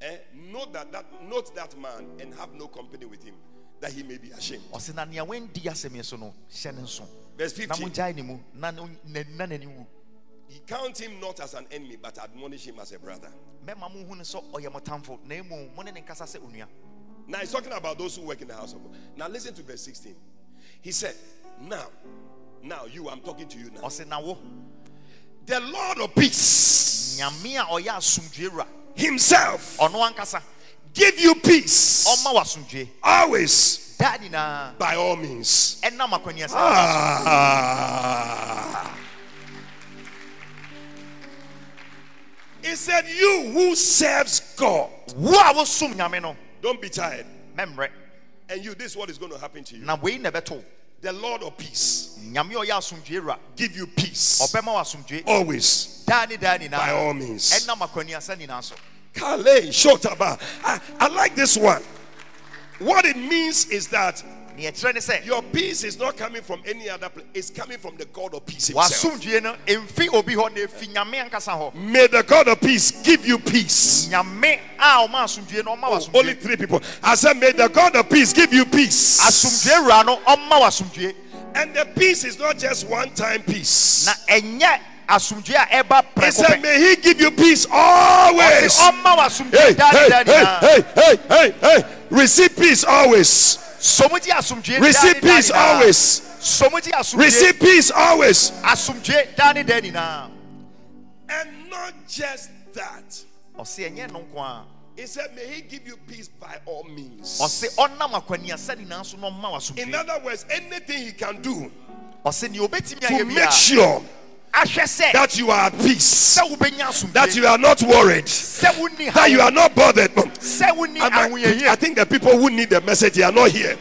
eh, note that, that note that man and have no company with him, that he may be ashamed. ɔsɛ na nea wandi asɛm yi so no hyɛ ne nso Verse na 15. mogyae ne mu na na na n'ani wu He count him not as an enemy, but admonish him as a brother. mɛma mo hu no sɛ ɔyɛ mo tamfo na mmom mo ne ne nkasa sɛ onua Now he's talking about those who work in the house of God. Now listen to verse 16. He said, Now, now you, I'm talking to you now. The Lord of peace nyame a ɔyɛ asomdwe wura himself give you peace. Ɔma wo asomdwe always by all means. ɛnam akwanneɛ sɛ Ah. He said, You who serves God, wo a wosom nyame no? Don't be tired. mɛmmerɛ And you, this is what is going to happen to you. na wei na ɛbɛto. The Lord of peace nyame a ɔyɛ give you peace. Ɔbɛma wo asomdwe always. Daa ne daa by all means. Ɛnam akwanneɛ sɛ Kale Shotaba. I, I like this one. What it means is that neɛ ɛkyerɛ ne sɛ your peace is not coming from any other place, it's coming from the God of peace himself. wasomdwe no ɛmfi obi hɔ na ɛfi nyame ankasa hɔ May the God of peace give you peace. nyame a ɔma asomdwe no ɔma wo Oh, only three people. I said, May the God of peace give you peace. asomdwe wura no ɔma wo asomdwe And the peace is not just one time peace. Na ɛnyɛ asomdwe a He said, May He give you peace always. ɔma wo asomdwe Hey, hey, hey, hey, hey, hey. Receive peace always. somogye asomdwe daa ne Receive peace always. Receive peace always. asomdwe daa ne And not just that. ɔse ɛnyɛ no He said, May He give you peace by all means. ɔse ɔnam akwanneasa nyinaa so na ɔma wo In other words, anything He can do ɔse nea obɛtumi to make sure that you are at peace, that you are not worried, that you are not bothered. sɛ wonni And I, I think the people who need the message they are not here.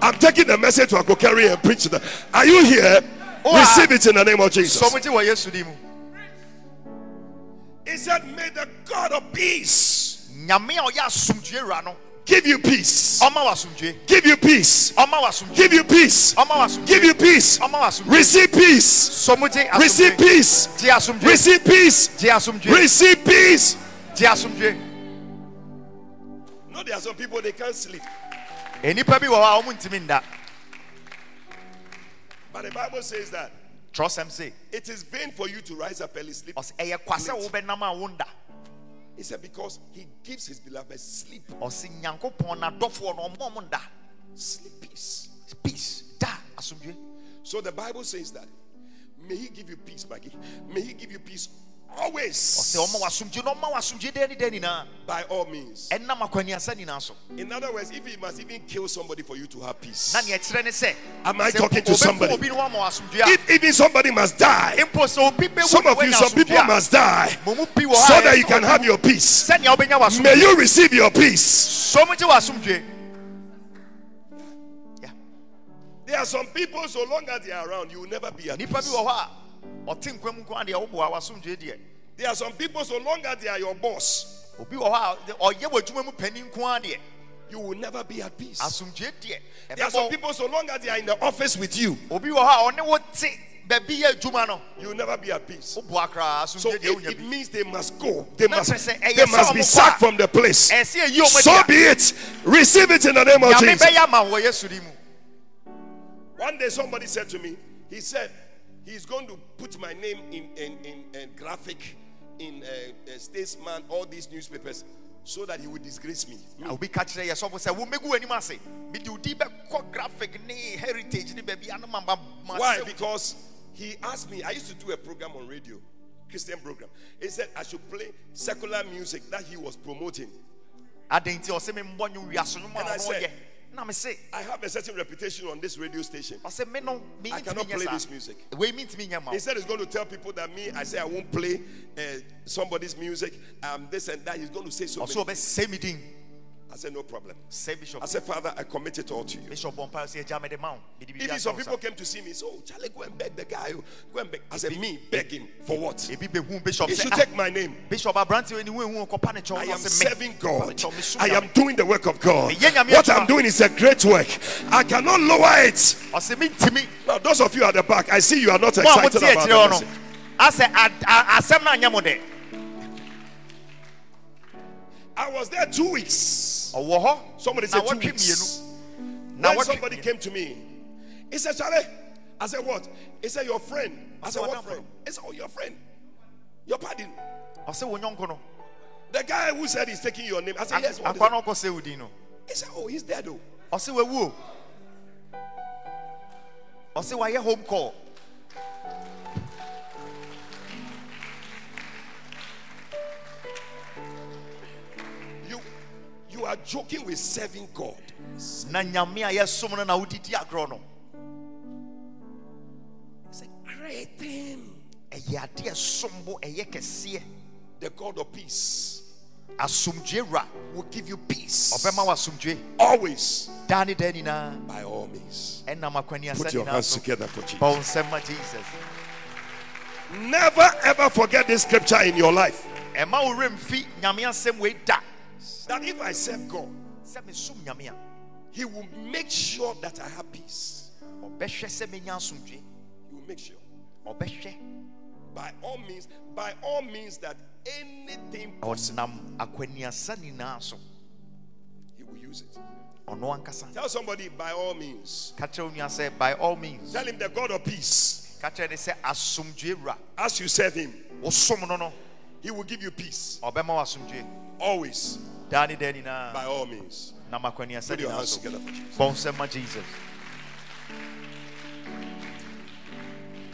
I'm taking the message to Akokari and preach them. Are you here? Receive it in the name of Jesus. somogye wɔ yesu din mu He said, May the God of peace nyame a ɔyɛ asomdwe wura no give you peace. ɔma wo asomdwe Give you peace. ɔma wo Give you peace. ɔma wo Give you peace. ɔma wo Receive peace. somogye Receive peace. gye asomdwe Receive peace. gye asomdwe Receive peace. gye asomdwe No, there are some people they can't sleep. nnipa bi wɔ hɔ a ɔmo But the Bible says that trɔsɛm se it is vain for you to rise up early sleep. He said, Because he gives his beloved sleep. ɔsɛ nyankopɔn n'adɔfoɔ no ɔmmɔ mo nda Sleep peace. peace So the Bible says that may he give you peace, Maggie. May he give you peace always. ɔsɛ ɔma w'asomdwe na ɔma w'asomdwe dɛ ne By all means. ɛnam akwanneasa nyinaa so In other words, if he must even kill somebody for you to have peace. na neɛ ɛkyerɛ ne sɛ Am I talking to somebody? obi no wama w'asomdwe If even somebody must die, mpo sɛ obi bɛwu some of you, some people must die mo mu pi wɔ hɔ so that you can have your peace. May you receive your peace. so mogye w'asomdwe Yeah. There are some people, so long as they are around, you will never be at peace. Wɔ hɔ a ɔte nkwa mu nko a deɛ woboa w'asomdwe deɛ There are some people, so long as they are your boss, obi wɔ hɔ a ɔyɛ w'adwuma mu pani nko a deɛ you will never be at peace. There are some people, so long as they are in the office with you, obi wɔ hɔ a ɔne wo te baabi yɛ adwuma no you will never be at peace. So it, it means they must go. They must, kyerɛ sɛ ɛyɛ they must be sacked from the place. Eh, ɔmo So be it. Receive it in the name of Jesus. bɛyɛ ama wɔ yesu din mu One day somebody said to me, he said, he's going to put my name in, in, in, uh, graphic, in uh, uh, Statesman, all these newspapers, so that he would disgrace me. na obi ka kyerɛ yɛ sɔfo sɛ womɛgu w'anim ase mede wodi bɛkɔ graphic ne heritage ne baabi ano ma ma ma Why? Because he asked me, I used to do a program on radio, Christian program. He said I should play secular music that he was promoting. adɛn nti ɔsɛ membɔ nwom wiaso nwom a And I said- na me se I have a certain reputation on this radio station. ɔsɛ me no I cannot play this music. wei mentumi nyɛ ma He said he's going to tell people that me, I say I won't play uh, somebody's music, um, this and that. He's going to say so. ɔsɛ Many. ɔbɛsɛ me din I said no problem. sɛ bishop I said Father, I commit it all to you. bishop bɔ mpa sɛ agya mede ma wo mede biribi Even some people came to see me. So, oh, Charlie, go and beg the guy. oh, Go and beg. I said, me beg him for what? bishop He should "Ah, take my name. bishop aberante wei ne woahu kɔpa ne kyɛw I am serving God. Kyɛw, me som I am doing the work of God. What. I'm doing is a great work. I cannot lower it. Now, those of you at the back, I see you are not excited about the message. asɛ ad- a- asɛm no anyɛ mo dɛ I was there two weeks. Somebody said two weeks. mmienu When somebody came to me, he said, Charlie, I said, what? He said, your friend. I said, said, what "What friend? He said, oh, your friend. Your pardon. nyɔnko no The guy who said he's taking your name. I said, yes. What is akwa it?" no ɔkɔ sɛ wo He said, oh, he's dead, though. ɔsɛ wawu o ɔsɛ wayɛ home call you are joking with serving God. na nyame a yɛsom no na wodidi agorɔ no It's a great thing. ɛyɛ adeɛ sombo ɛyɛ kɛseɛ The God of peace asomdwe wura will give you peace. ɔbɛma wo asomdwe Always, daa ne daa nyinaa by all means. ɛnam Put your hands together for Jesus. bɔ wo nsɛm ma jesus Never ever forget this scripture in your life. ɛma wo werɛ mfi nyame asɛm wei da That if I serve God, sɛ mesom nyame a He will make sure that I have peace. ɔbɛhwɛ sɛ menya asomdwe He will make sure. By all means, by all means, that anything possible, ɔnam akwaniasa nyinaa so He will use it. Tell somebody, by all means. ka kyerɛ wo nua sɛ by all means Tell him the God of peace. ka kyerɛ ne sɛ asomdwe wura As you serve Him, wosom no no He will give you peace. Ɔbɛma wo asomdwe Always, daa ne daa by all means. Put your hands together for Jesus. bɔ wo nsɛm ma jesus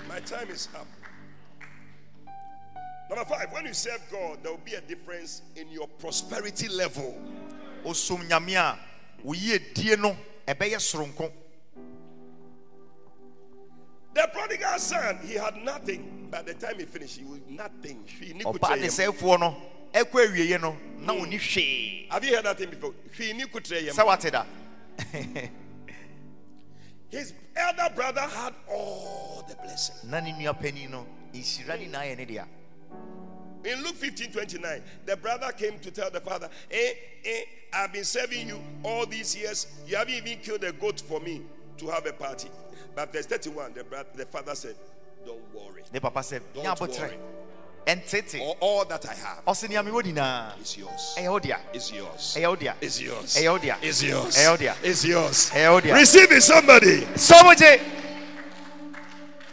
My time is up. Number five, when you serve God, there will be a difference in your prosperity level. osom nyame a wo yiedie no The prodigal son, he had nothing. By the time he finished, he was nothing. He knew ɔbaa kutreyem. ne sɛefoɔ no ɛkɔ awieɛ no na ɔni hwee Have you heard that thing before? He knew kutreyem. sɛ wate da His elder brother had all the blessings na ne nua pani no nhyira nyinaa yɛ ne dea In Luke 15 29, the brother came to tell the father, Eh, eh, I've been serving you all these years. You haven't even killed a goat for me to have a party. But verse 31, the, bro- the father said, Don't worry. The papa said, Don't worry. Ɛntete All, all that I have ɔse nea mewɔ nyinaa is yours. Is yours. Is yours. Is yours. Is yours. ɛyɛ wo dea Receive it, somebody. sɔmogye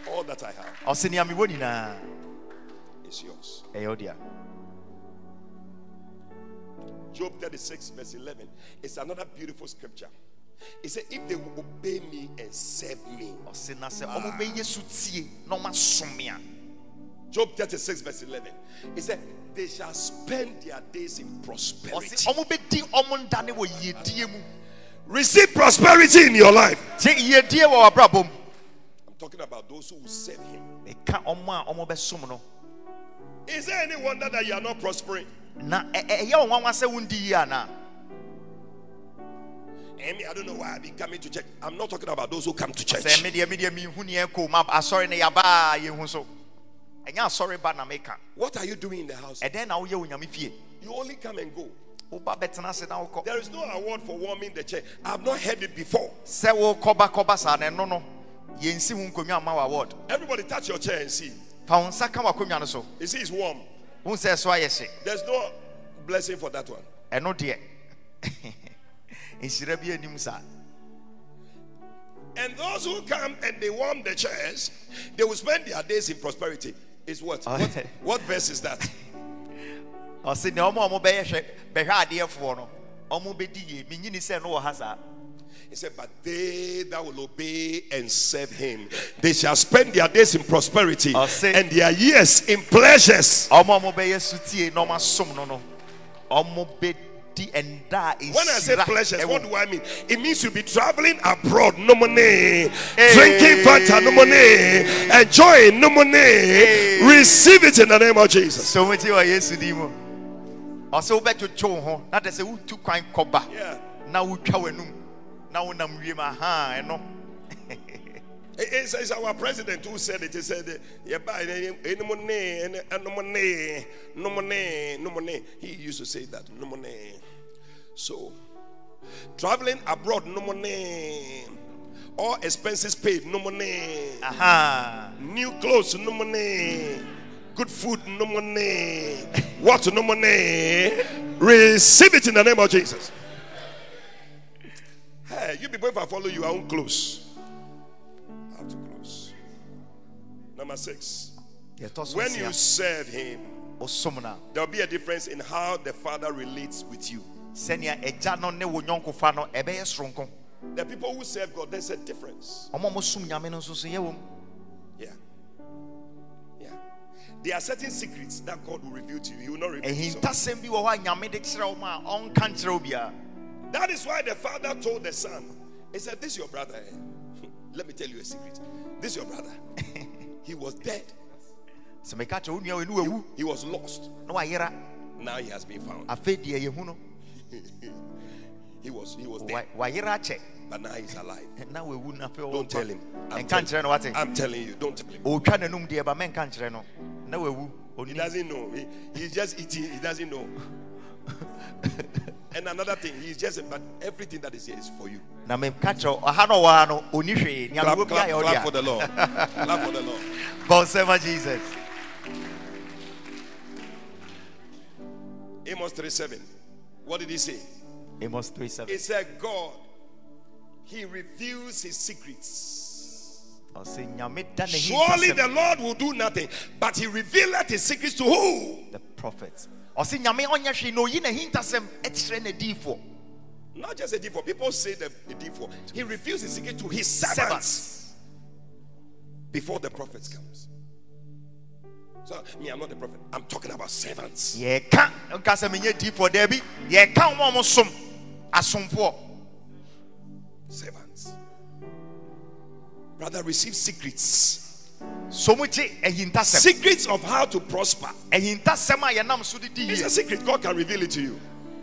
All that I have ɔse nea mewɔ nyinaa is yours. Job 36, verse 11. It's another beautiful scripture. He said, If they will obey me and serve me, ɔse Job 36, verse 11. He said, They shall spend their days in prosperity. ɔmo bɛdi ɔmo nda ne wɔ yiedie mu Receive prosperity in your life. gye yiedie wɔ w'abrabɔ mu I'm talking about those who will serve him. meka ɔmo a ɔmo bɛsom no Is there any wonder that you are not prospering? I don't know why I've been coming to church. I'm not talking about those who come to church. What are you doing in the house? ɛdɛn na woyɛ wo nyame fie You only come and go. woba bɛtena ase na wokɔ There is no award for warming the chair. I've not heard it before. sɛ wokɔba kɔba saa na ɛno no yɛnsi wo nkonnwa ma wo award Everybody touch your chair and see. fa wo nsa ka w'akonnwa no so You see, it's warm. wohu sɛ ɛso ayɛ hye There's no blessing for that one. ɛno deɛ nhyira bi anim saa And those who come and they warm the chairs, they will spend their days in prosperity. Is what? Oh, What, what verse is that? ɔse nea ɔma ɔmo bɛyɛ hwɛ bɛhwɛ adeɛfoɔ no ɔmo bɛdi yie menyini sɛ no wɔ ha saa He said, But they that will obey and serve him, they shall spend their days in prosperity Oh, and their years in pleasures. Ɔmo a ɔmo bɛyɛ sutie na ɔmo asom no no ɔmo bɛdi ɛnda a When I say pleasures, what do I mean? It means you'll be traveling abroad, no money, drinking Fanta, no money, enjoying, no money. Receive it in the name of Jesus. so mo ti wɔ yesu din mu ɔsɛ wobɛtwotwo wo ho. Na tɛ sɛ wotu kwan kɔba Yeah. na wotwa w'anum na wonam wiem aha ɛno It's, it's our president who said it. He said, "Yeah, buy any money, any no money, no money, no money." He used to say that, no money. So, traveling abroad, no money. All expenses paid, no money. aha New clothes, no money. Good food, no money. What, no money. Receive it in the name of Jesus. Hey, you people, if I follow you, I won't close. Number six. When you serve Him, there'll be a difference in how the Father relates with you. sɛnea agya no ne wo nyɔnkofa no ɛbɛyɛ soronko The people who serve God, there's a difference. ɔma ɔmo som nyame no nso so yɛ wɔ mu Yeah. Yeah. There are certain secrets that God will reveal to you. He will not reveal to some. ɛhintasɛm bi wɔ hɔ a nyame de kyerɛ wo ma a ɔnka nkyerɛ wo biara That is why the father told the son, He said, This is your brother. eh? Let me tell you a secret. This is your brother. He was dead, sɛ meka kyerɛ wo nua wei ne wawu he was lost. Now he has been found. He was he was dead, wa- wayera akyɛ but now he's alive. na wawu na afei Don't tell him. I'm, tell- nkyerɛ no wate I'm telling you, don't tell him. ɔtwa n'anum deɛ ba mɛnka nkyerɛ no na wawu He doesn't know. He, he's just eating, he doesn't know. and another thing, he's just but everything that is here is for you. na meka kyerɛ wo, ɔha no ɔwɔ ha no ɔni hwee Clap, clap, clap for the Lord. clap for the Lord. a bɔnsɛma jesus Amos 3 7. What did he say? amos 3 7 He said, God, He reveals His secrets. Surely the Lord will do nothing, but He revealed His secrets to who? the prophet ɔsɛ nyame ɔnyɛ hwee na oyi n'ahintasɛm ɛkyerɛ n'adiifoɔ Not just a D for people say the, the D for. He reveals to secret to His servants before the prophet comes. So me, I'm not the prophet. I'm talking about servants. yɛka nka sɛ menyɛ diifoɔ daabi yɛka wo ma ɔmo som asomfoɔ Servants. Brother, receive secrets. Secrets of how to prosper. ahintasɛm a yɛnam so de di It's a secret. God can reveal it to you.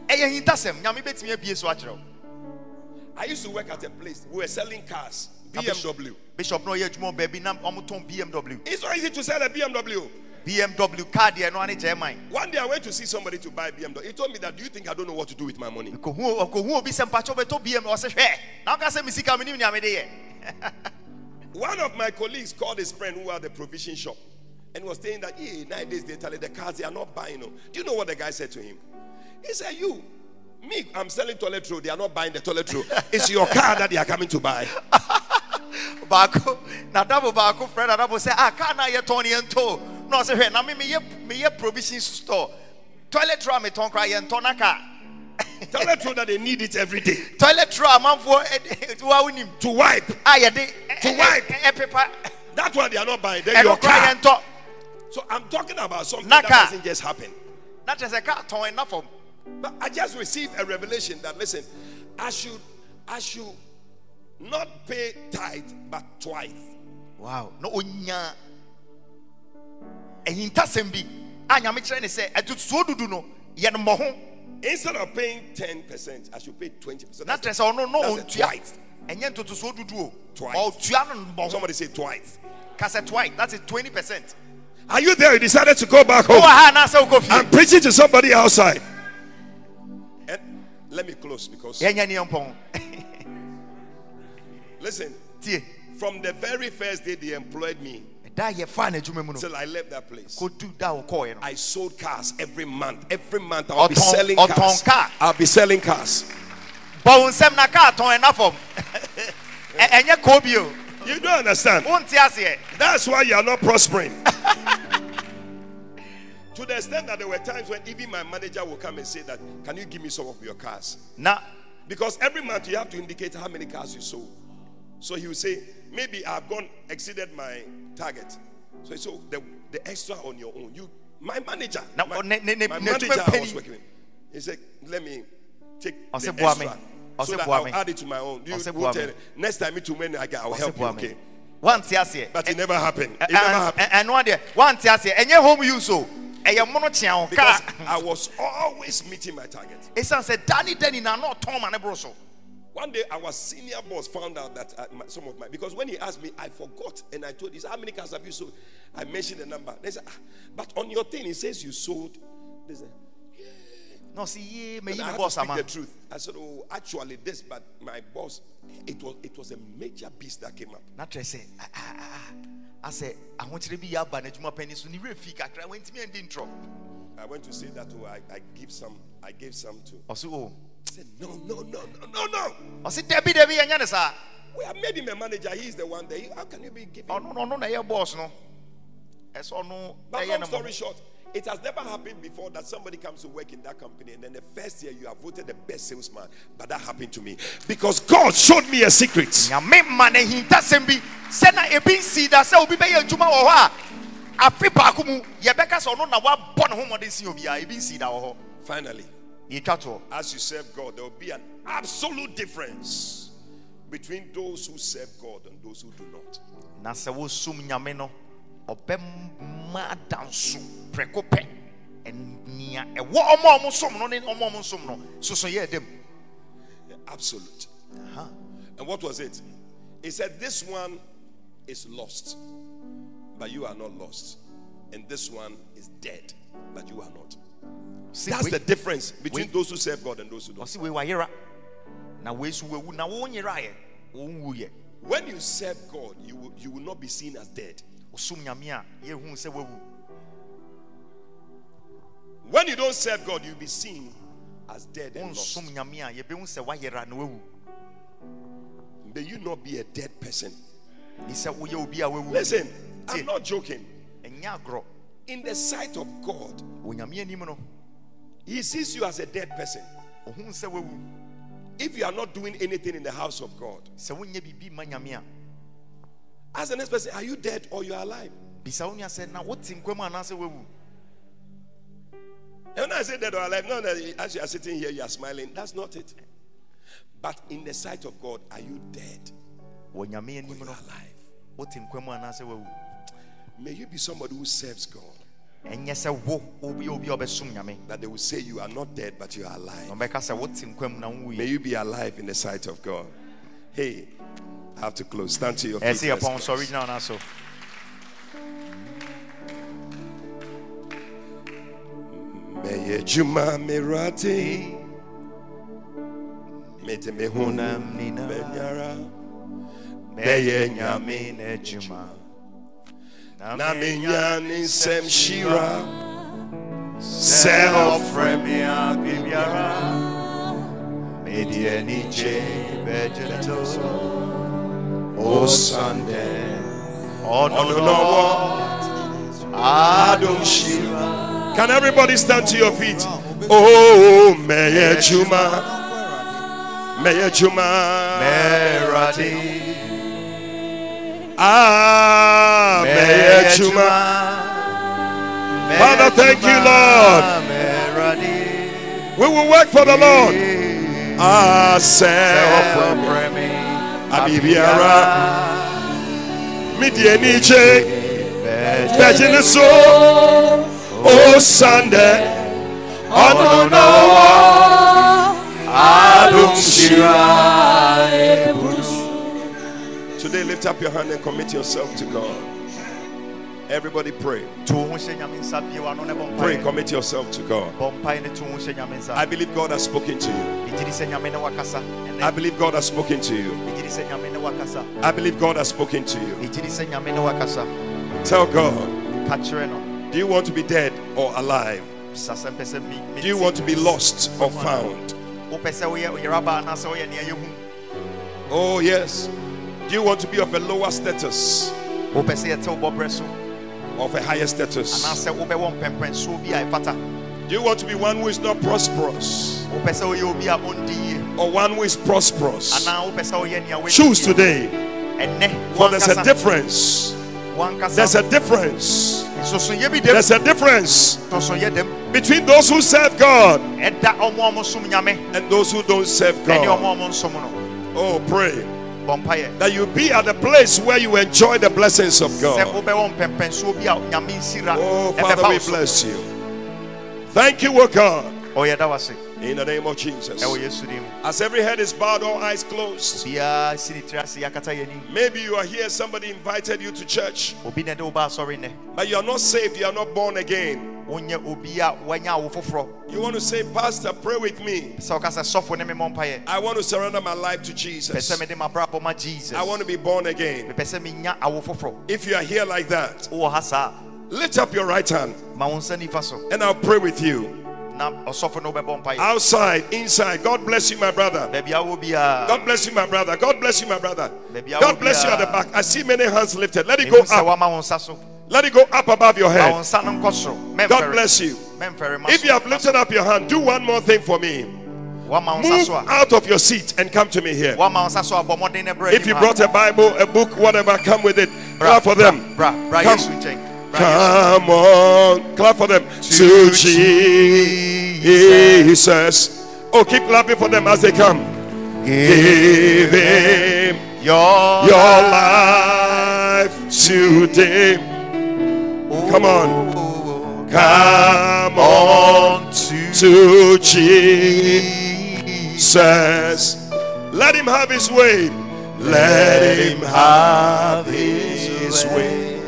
ɛyɛ ahintasɛm nyame bɛtumi abie so akyerɛ I used to work at a place. We were selling cars, BMW. bishop na ɔyɛ adwuma wɔ baabi na bmw It's not easy to sell a BMW. bmw car deɛ no ane german One day I went to see somebody to buy BMW. He told me that, Do you think I don't know what to do with my money? ɔkɔhu ɔkɔhu obi sɛ mpakyɛ wobɛtɔ bm ɔsɛ hwɛ na woka sɛ me sika menim nea mede yɛ One of my colleagues called his friend who had the provision shop and was saying that, nowadays they tell you the cars they are not buying. them. Do you know what the guy said to him? He said, You, me, I'm selling toilet roll. They are not buying the toilet roll. It's your car that they are coming to buy. baako nadabo baako frɛ nadabo sɛ ah car na yɛtɔn ne yɛntɔ na ɔsɛ hwɛ na me meyɛ meyɛ provision store toilet roll a metɔn koraa yɛntɔ na car toilet roll that they need it every day toilet roll a wa wonim to wipe. Ah, a yɛde To wipe. ɛpepa That's why they are not buying. Then eh, your car. So I'm talking about something Na that doesn't just happen. na kyerɛ sɛ car ɛna fam But I just received a revelation that listen, I should, I should not pay tithe but twice. wow na onya eh, ɛhintasɛm bi a nyame kyerɛ ne sɛ ɛtotosoɔ dudu no yɛ no mmɔ ho Instead of paying 10%, I should pay 20%. na That's kyerɛ sɛ ɔno no that's a twice. Twice. ɔtua no mmɔ ho Somebody say twice. twice that is 20 percent Are you there? You decided to go back home. ha anaasɛ wokɔ I'm preaching to somebody outside. Eh, let me close because yɛnyɛ ne yɛmpɔn listen, from the very first day they employed me da yɛfaa n'adwuma mu no till I left that place, kɔdu da a wɔkɔɔɛ no I sold cars every month. Every month I'll be selling cars. car. I'll be selling cars. bɔ wo nsɛm na kaa tɔn ɛna fam Ɛ- ɛnyɛ kɔɔ bio You don't understand. That's why you are not prospering. to the extent that there were times when even my manager will come and say that, "Can you give me some of your cars?" na Because every month you have to indicate how many cars you sold. So he will say, maybe I've gone exceeded my target. So so the the extra on your own. You my manager. Na- my, oh, ne- ne- ne- my ne- manager I was working with. He said, let me take the extra. So that I'll add it to my own. You will tell- next time me too many I get, I'll help you. Okay. wante aseɛ But it eh, never happened. Ɛ- It never happened. ɛ- ɛno adeɛ wante aseɛ ɛnyɛ home use oh. eh, o ɛyɛ mono kyea wo Because I was always meeting my target. ɛsiane sɛ da ne da nyinaa na ɔtɔn ma ne boro so oh. One day, our senior boss found out that uh, my, some of my because when he asked me, I forgot, and I told him, "How many cars have you sold?" I mentioned the number. They said, ah, "But on your thing, it says you sold." They said, yie and mayi I me had to boss speak ama the truth. I said, "Oh, actually, this, but my boss, it was it was a major beast that came up." Not I na kyerɛ sɛ a- a- a- a- asɛ ahokyerɛ bi yɛ aba n'adwuma pani so ne werɛ fii kakra wantumi andi ntorɔ I went to say that. Oh, I, I give some. I gave some to. ɔse o I said, "No, no, no, no, no, no. ɔse dabi dabi yɛnyɛ ne saa We have made him a manager. He is the one there. How can you be giving?" ɔno no no! ɔno na ɛyɛ boss no ɛsɛ ɔno But ɛyɛ long ne story short, it has never happened before that somebody comes to work in that company and then the first year you are voted the best salesman. But that happened to me because God showed me a secret. nyame ma ne hintasɛm bi sɛ na ebi nsii da sɛ obi bɛyɛ adwuma wɔ hɔ a afe baako mu yɛbɛka sɛ ɔno na wabɔ ne ho mmɔden si obiara ebi nsii da wɔ hɔ Finally, as you serve God, there will be an absolute difference between those who serve God and those who do not. na sɛ wosum nyame no ɔbɛma adanso prɛko pɛ ɛnea ɛwɔ ɔmo a ɔmo som no ne ɔmo a ɔmo nsom no soso yɛ dɛm Absolute. And what was it? He said, This one is lost, but you are not lost. And this one is dead, but you are not. Se That's the difference between those who serve God and those who don't. ɔse wei wayera na wei so wawu na wonyeraeɛ wonwuyɛ When you serve God, you will, you will not be seen as dead. wosum nyame a yɛhu sɛ wawu When you don't serve God, you'll be seen as dead and lost. wonsom nyame a yɛbɛhu sɛ wayera na wawu May you not be a dead person. ni sɛ woyɛ obi a wawu Listen, I'm not joking. In the sight of God, He sees you as a dead person. ɔhu sɛ wawu If you are not doing anything in the house of God, sɛ wonyɛ biribi ma nyame a ask the next person, Are you dead or you are alive? bisa wo nua sɛ na wote nkwa mu anaasɛ And when I say dead or alive, no, no, as you are sitting here, you are smiling. That's not it. But in the sight of God, are you dead or you are alive? wote nkwa mu anaasɛ May you be somebody who serves God. Ɛnyɛ sɛ wo wobi obi a ɔbɛsom nyame That they will say you are not dead, but you are alive. ɔbɛka sɛ wote nkwa mu na May you be alive in the sight of God. Hey, I have to close. Stand to your feet. ɛsɛ let's yɛpɔn close. sɔ original so Meye juma mirati. Mete me hunam nina benyara. bɛyɛ nyame n'adwuma Na minya ni sem shira. Se ɔfrɛ me a biribiara mede anigye bɛgyina to o Sunday. ɔno no adom hyira Can everybody stand to your feet? Oh, meye juma. Meye Father, thank you, Lord. We will work for the Lord. Abibiara. Midi eniche. Bejini so. Today, lift up your hand and commit yourself to God. Everybody pray. to wo ho hyɛ nyame nsa bie w'ano ne bɔ Pray. Commit yourself to God. bɔ mpaeɛ ne to wo ho hyɛ nyame nsa I believe God has spoken to you. megye di sɛ nyame ne wakasa I believe God has spoken to you. megye di sɛ nyame ne wakasa I believe God has spoken to you. megye di sɛ nyame ne wakasa Tell God, ka kyerɛ no do you want to be dead or alive? sasɛ mpɛ sɛ me- me Do you want to be lost or found? wopɛ sɛ woyɛ oyeraba anaasɛ woyɛ nea yɛhu Oh, yes. Do you want to be of a lower status? Wopɛ sɛ yɛte wo bɔberɛ so or of a higher status? anaasɛ wobɛwɔ mpɛmpɛnsoɔ bi a ɛfata Do you want to be one who is not prosperous? Wopɛ sɛ woyɛ obi a ɔndi or one who is prosperous? anaa wopɛ sɛ woyɛ nea woadi Choose today. For there's a difference. There's a difference. nsosonyɛ bi dam There's a difference between those who serve God ɛda ɔmo a ɔmo som nyame and those who don't serve God. a ɔmo nsom no Oh, pray that you be at the place where you enjoy the blessings of God. wobɛwɔ mpɛmpɛnsoɔ bi a nyame nsira Oh, Father, we bless you. Thank you, O God, ɔyɛ da wase in the name of Jesus. ɛwɔ yesu dim As every head is bowed, all eyes closed. biara si ne tiri ase yɛakata yɛni Maybe you are here, somebody invited you to church, obi na ɛde wo ba asɔre nnɛ but you are not saved, you are not born again. wonyɛ obi a wanya awo foforɔ You want to say, Pastor, pray with me. sɛ woka sɛ sɔfo ne me mmɔ mpaeɛ I want to surrender my life to Jesus. sɛ mede mabrabɔ ma jesus I want to be born again. mepɛ sɛ menya awo foforɔ If you are here like that, wowɔ ha lift up your right hand ma wo nsa nifa so and I'll pray with you. Na ɔsɔfo no wobɛbɔ mpaeɛ Outside, inside. God bless you, my brother. baabi a wɔ biara God bless you, my brother. God bless you, my brother. God bless you at the uh, back. I see many hands lifted. Let it go up. woama wo nsa so Let it go up above your head. nsa no nkɔ soro God bless you. If you have lifted up your hand, do one more thing for me. woama wo nsa Move out of your seat and come to me here. woama wo nsa so a bɔ mmɔden ne brɛ If you brought a Bible, a book, whatever, come with it. Clap for them. Come. Yesu nkyɛn Bra Yesu. Come on. Clap for them. To Jesus. Oh, keep clapping for them as they come. Give him your your life today. Come on. Come on to Jesus. Let him have his way. Let him have his way.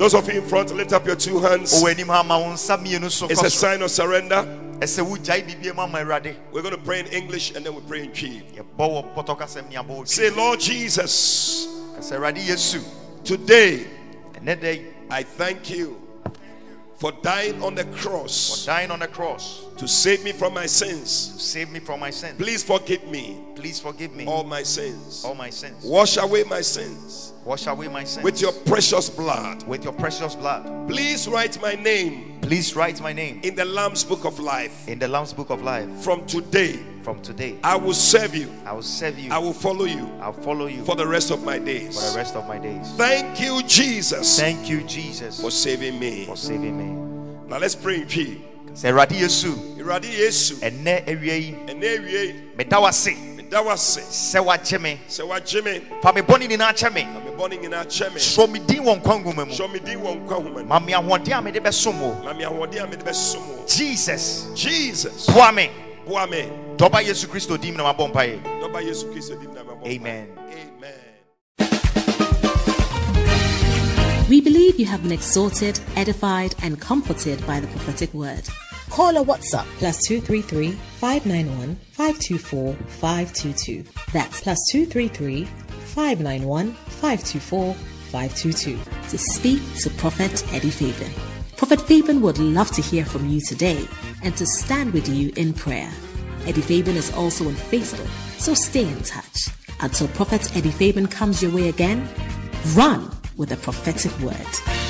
Those of you in front, lift up your two hands. wɔ anim ha ma wo nsa mmienu so It's a sign of surrender. ɛsɛ wogyae biribia mu ama awurade We're going to pray in English and then we pray in Twi. yɛbɔ wɔ pɔtɔ kasɛm ne abɔ wɔ Say, Lord Jesus, kasɛ awurade yesu today ɛnɛ da yi I thank you for dying on the cross dying on the cross to save me from my sins. to save me from my sins Please forgive me please forgive me all my sins. all my sins Wash away my sins wash away my sins with your precious blood. with your precious blood Please write my name please write my name in the Lamb's book of life. in the Lamb's book of life From today, from today I will serve you. I will serve you I will follow you I'll follow you for the rest of my days. for the rest of my days Thank you, Jesus, thank you Jesus for saving me. for saving me Now let's pray in Twi. Sɛ awurade yesu Awurade Yesu, ɛnɛ awia yi ɛnɛ awie, meda wase meda wo ase sɛ wagye me sɛ wagye me fa me bɔne nyinaa kyɛ me na me bɔne nyinaa kyɛ me. sɔ me din wɔ nkwa nwoma mu Hyɛ me din wɔ nkwa nhoma mu. ma me ahoɔden a mede bɛsom wo Ma me ahoɔden a mede bɛsom wo. jesus Jesus, boa me boa me. dɔba yesu kristo dim na mabɔ mpaeɛ Dɔba Yesu Kristo dim na mabɔ mpaeɛ. Amen. We believe you have been exhorted, edified, and comforted by the prophetic word. Call or WhatsApp plus 233 591 524 522. That's plus 233 591 524 522 to speak to Prophet Eddie Fabian. Prophet Fabian would love to hear from you today and to stand with you in prayer. Eddie Fabian is also on Facebook, so stay in touch. Until Prophet Eddie Fabian comes your way again, run with a prophetic word.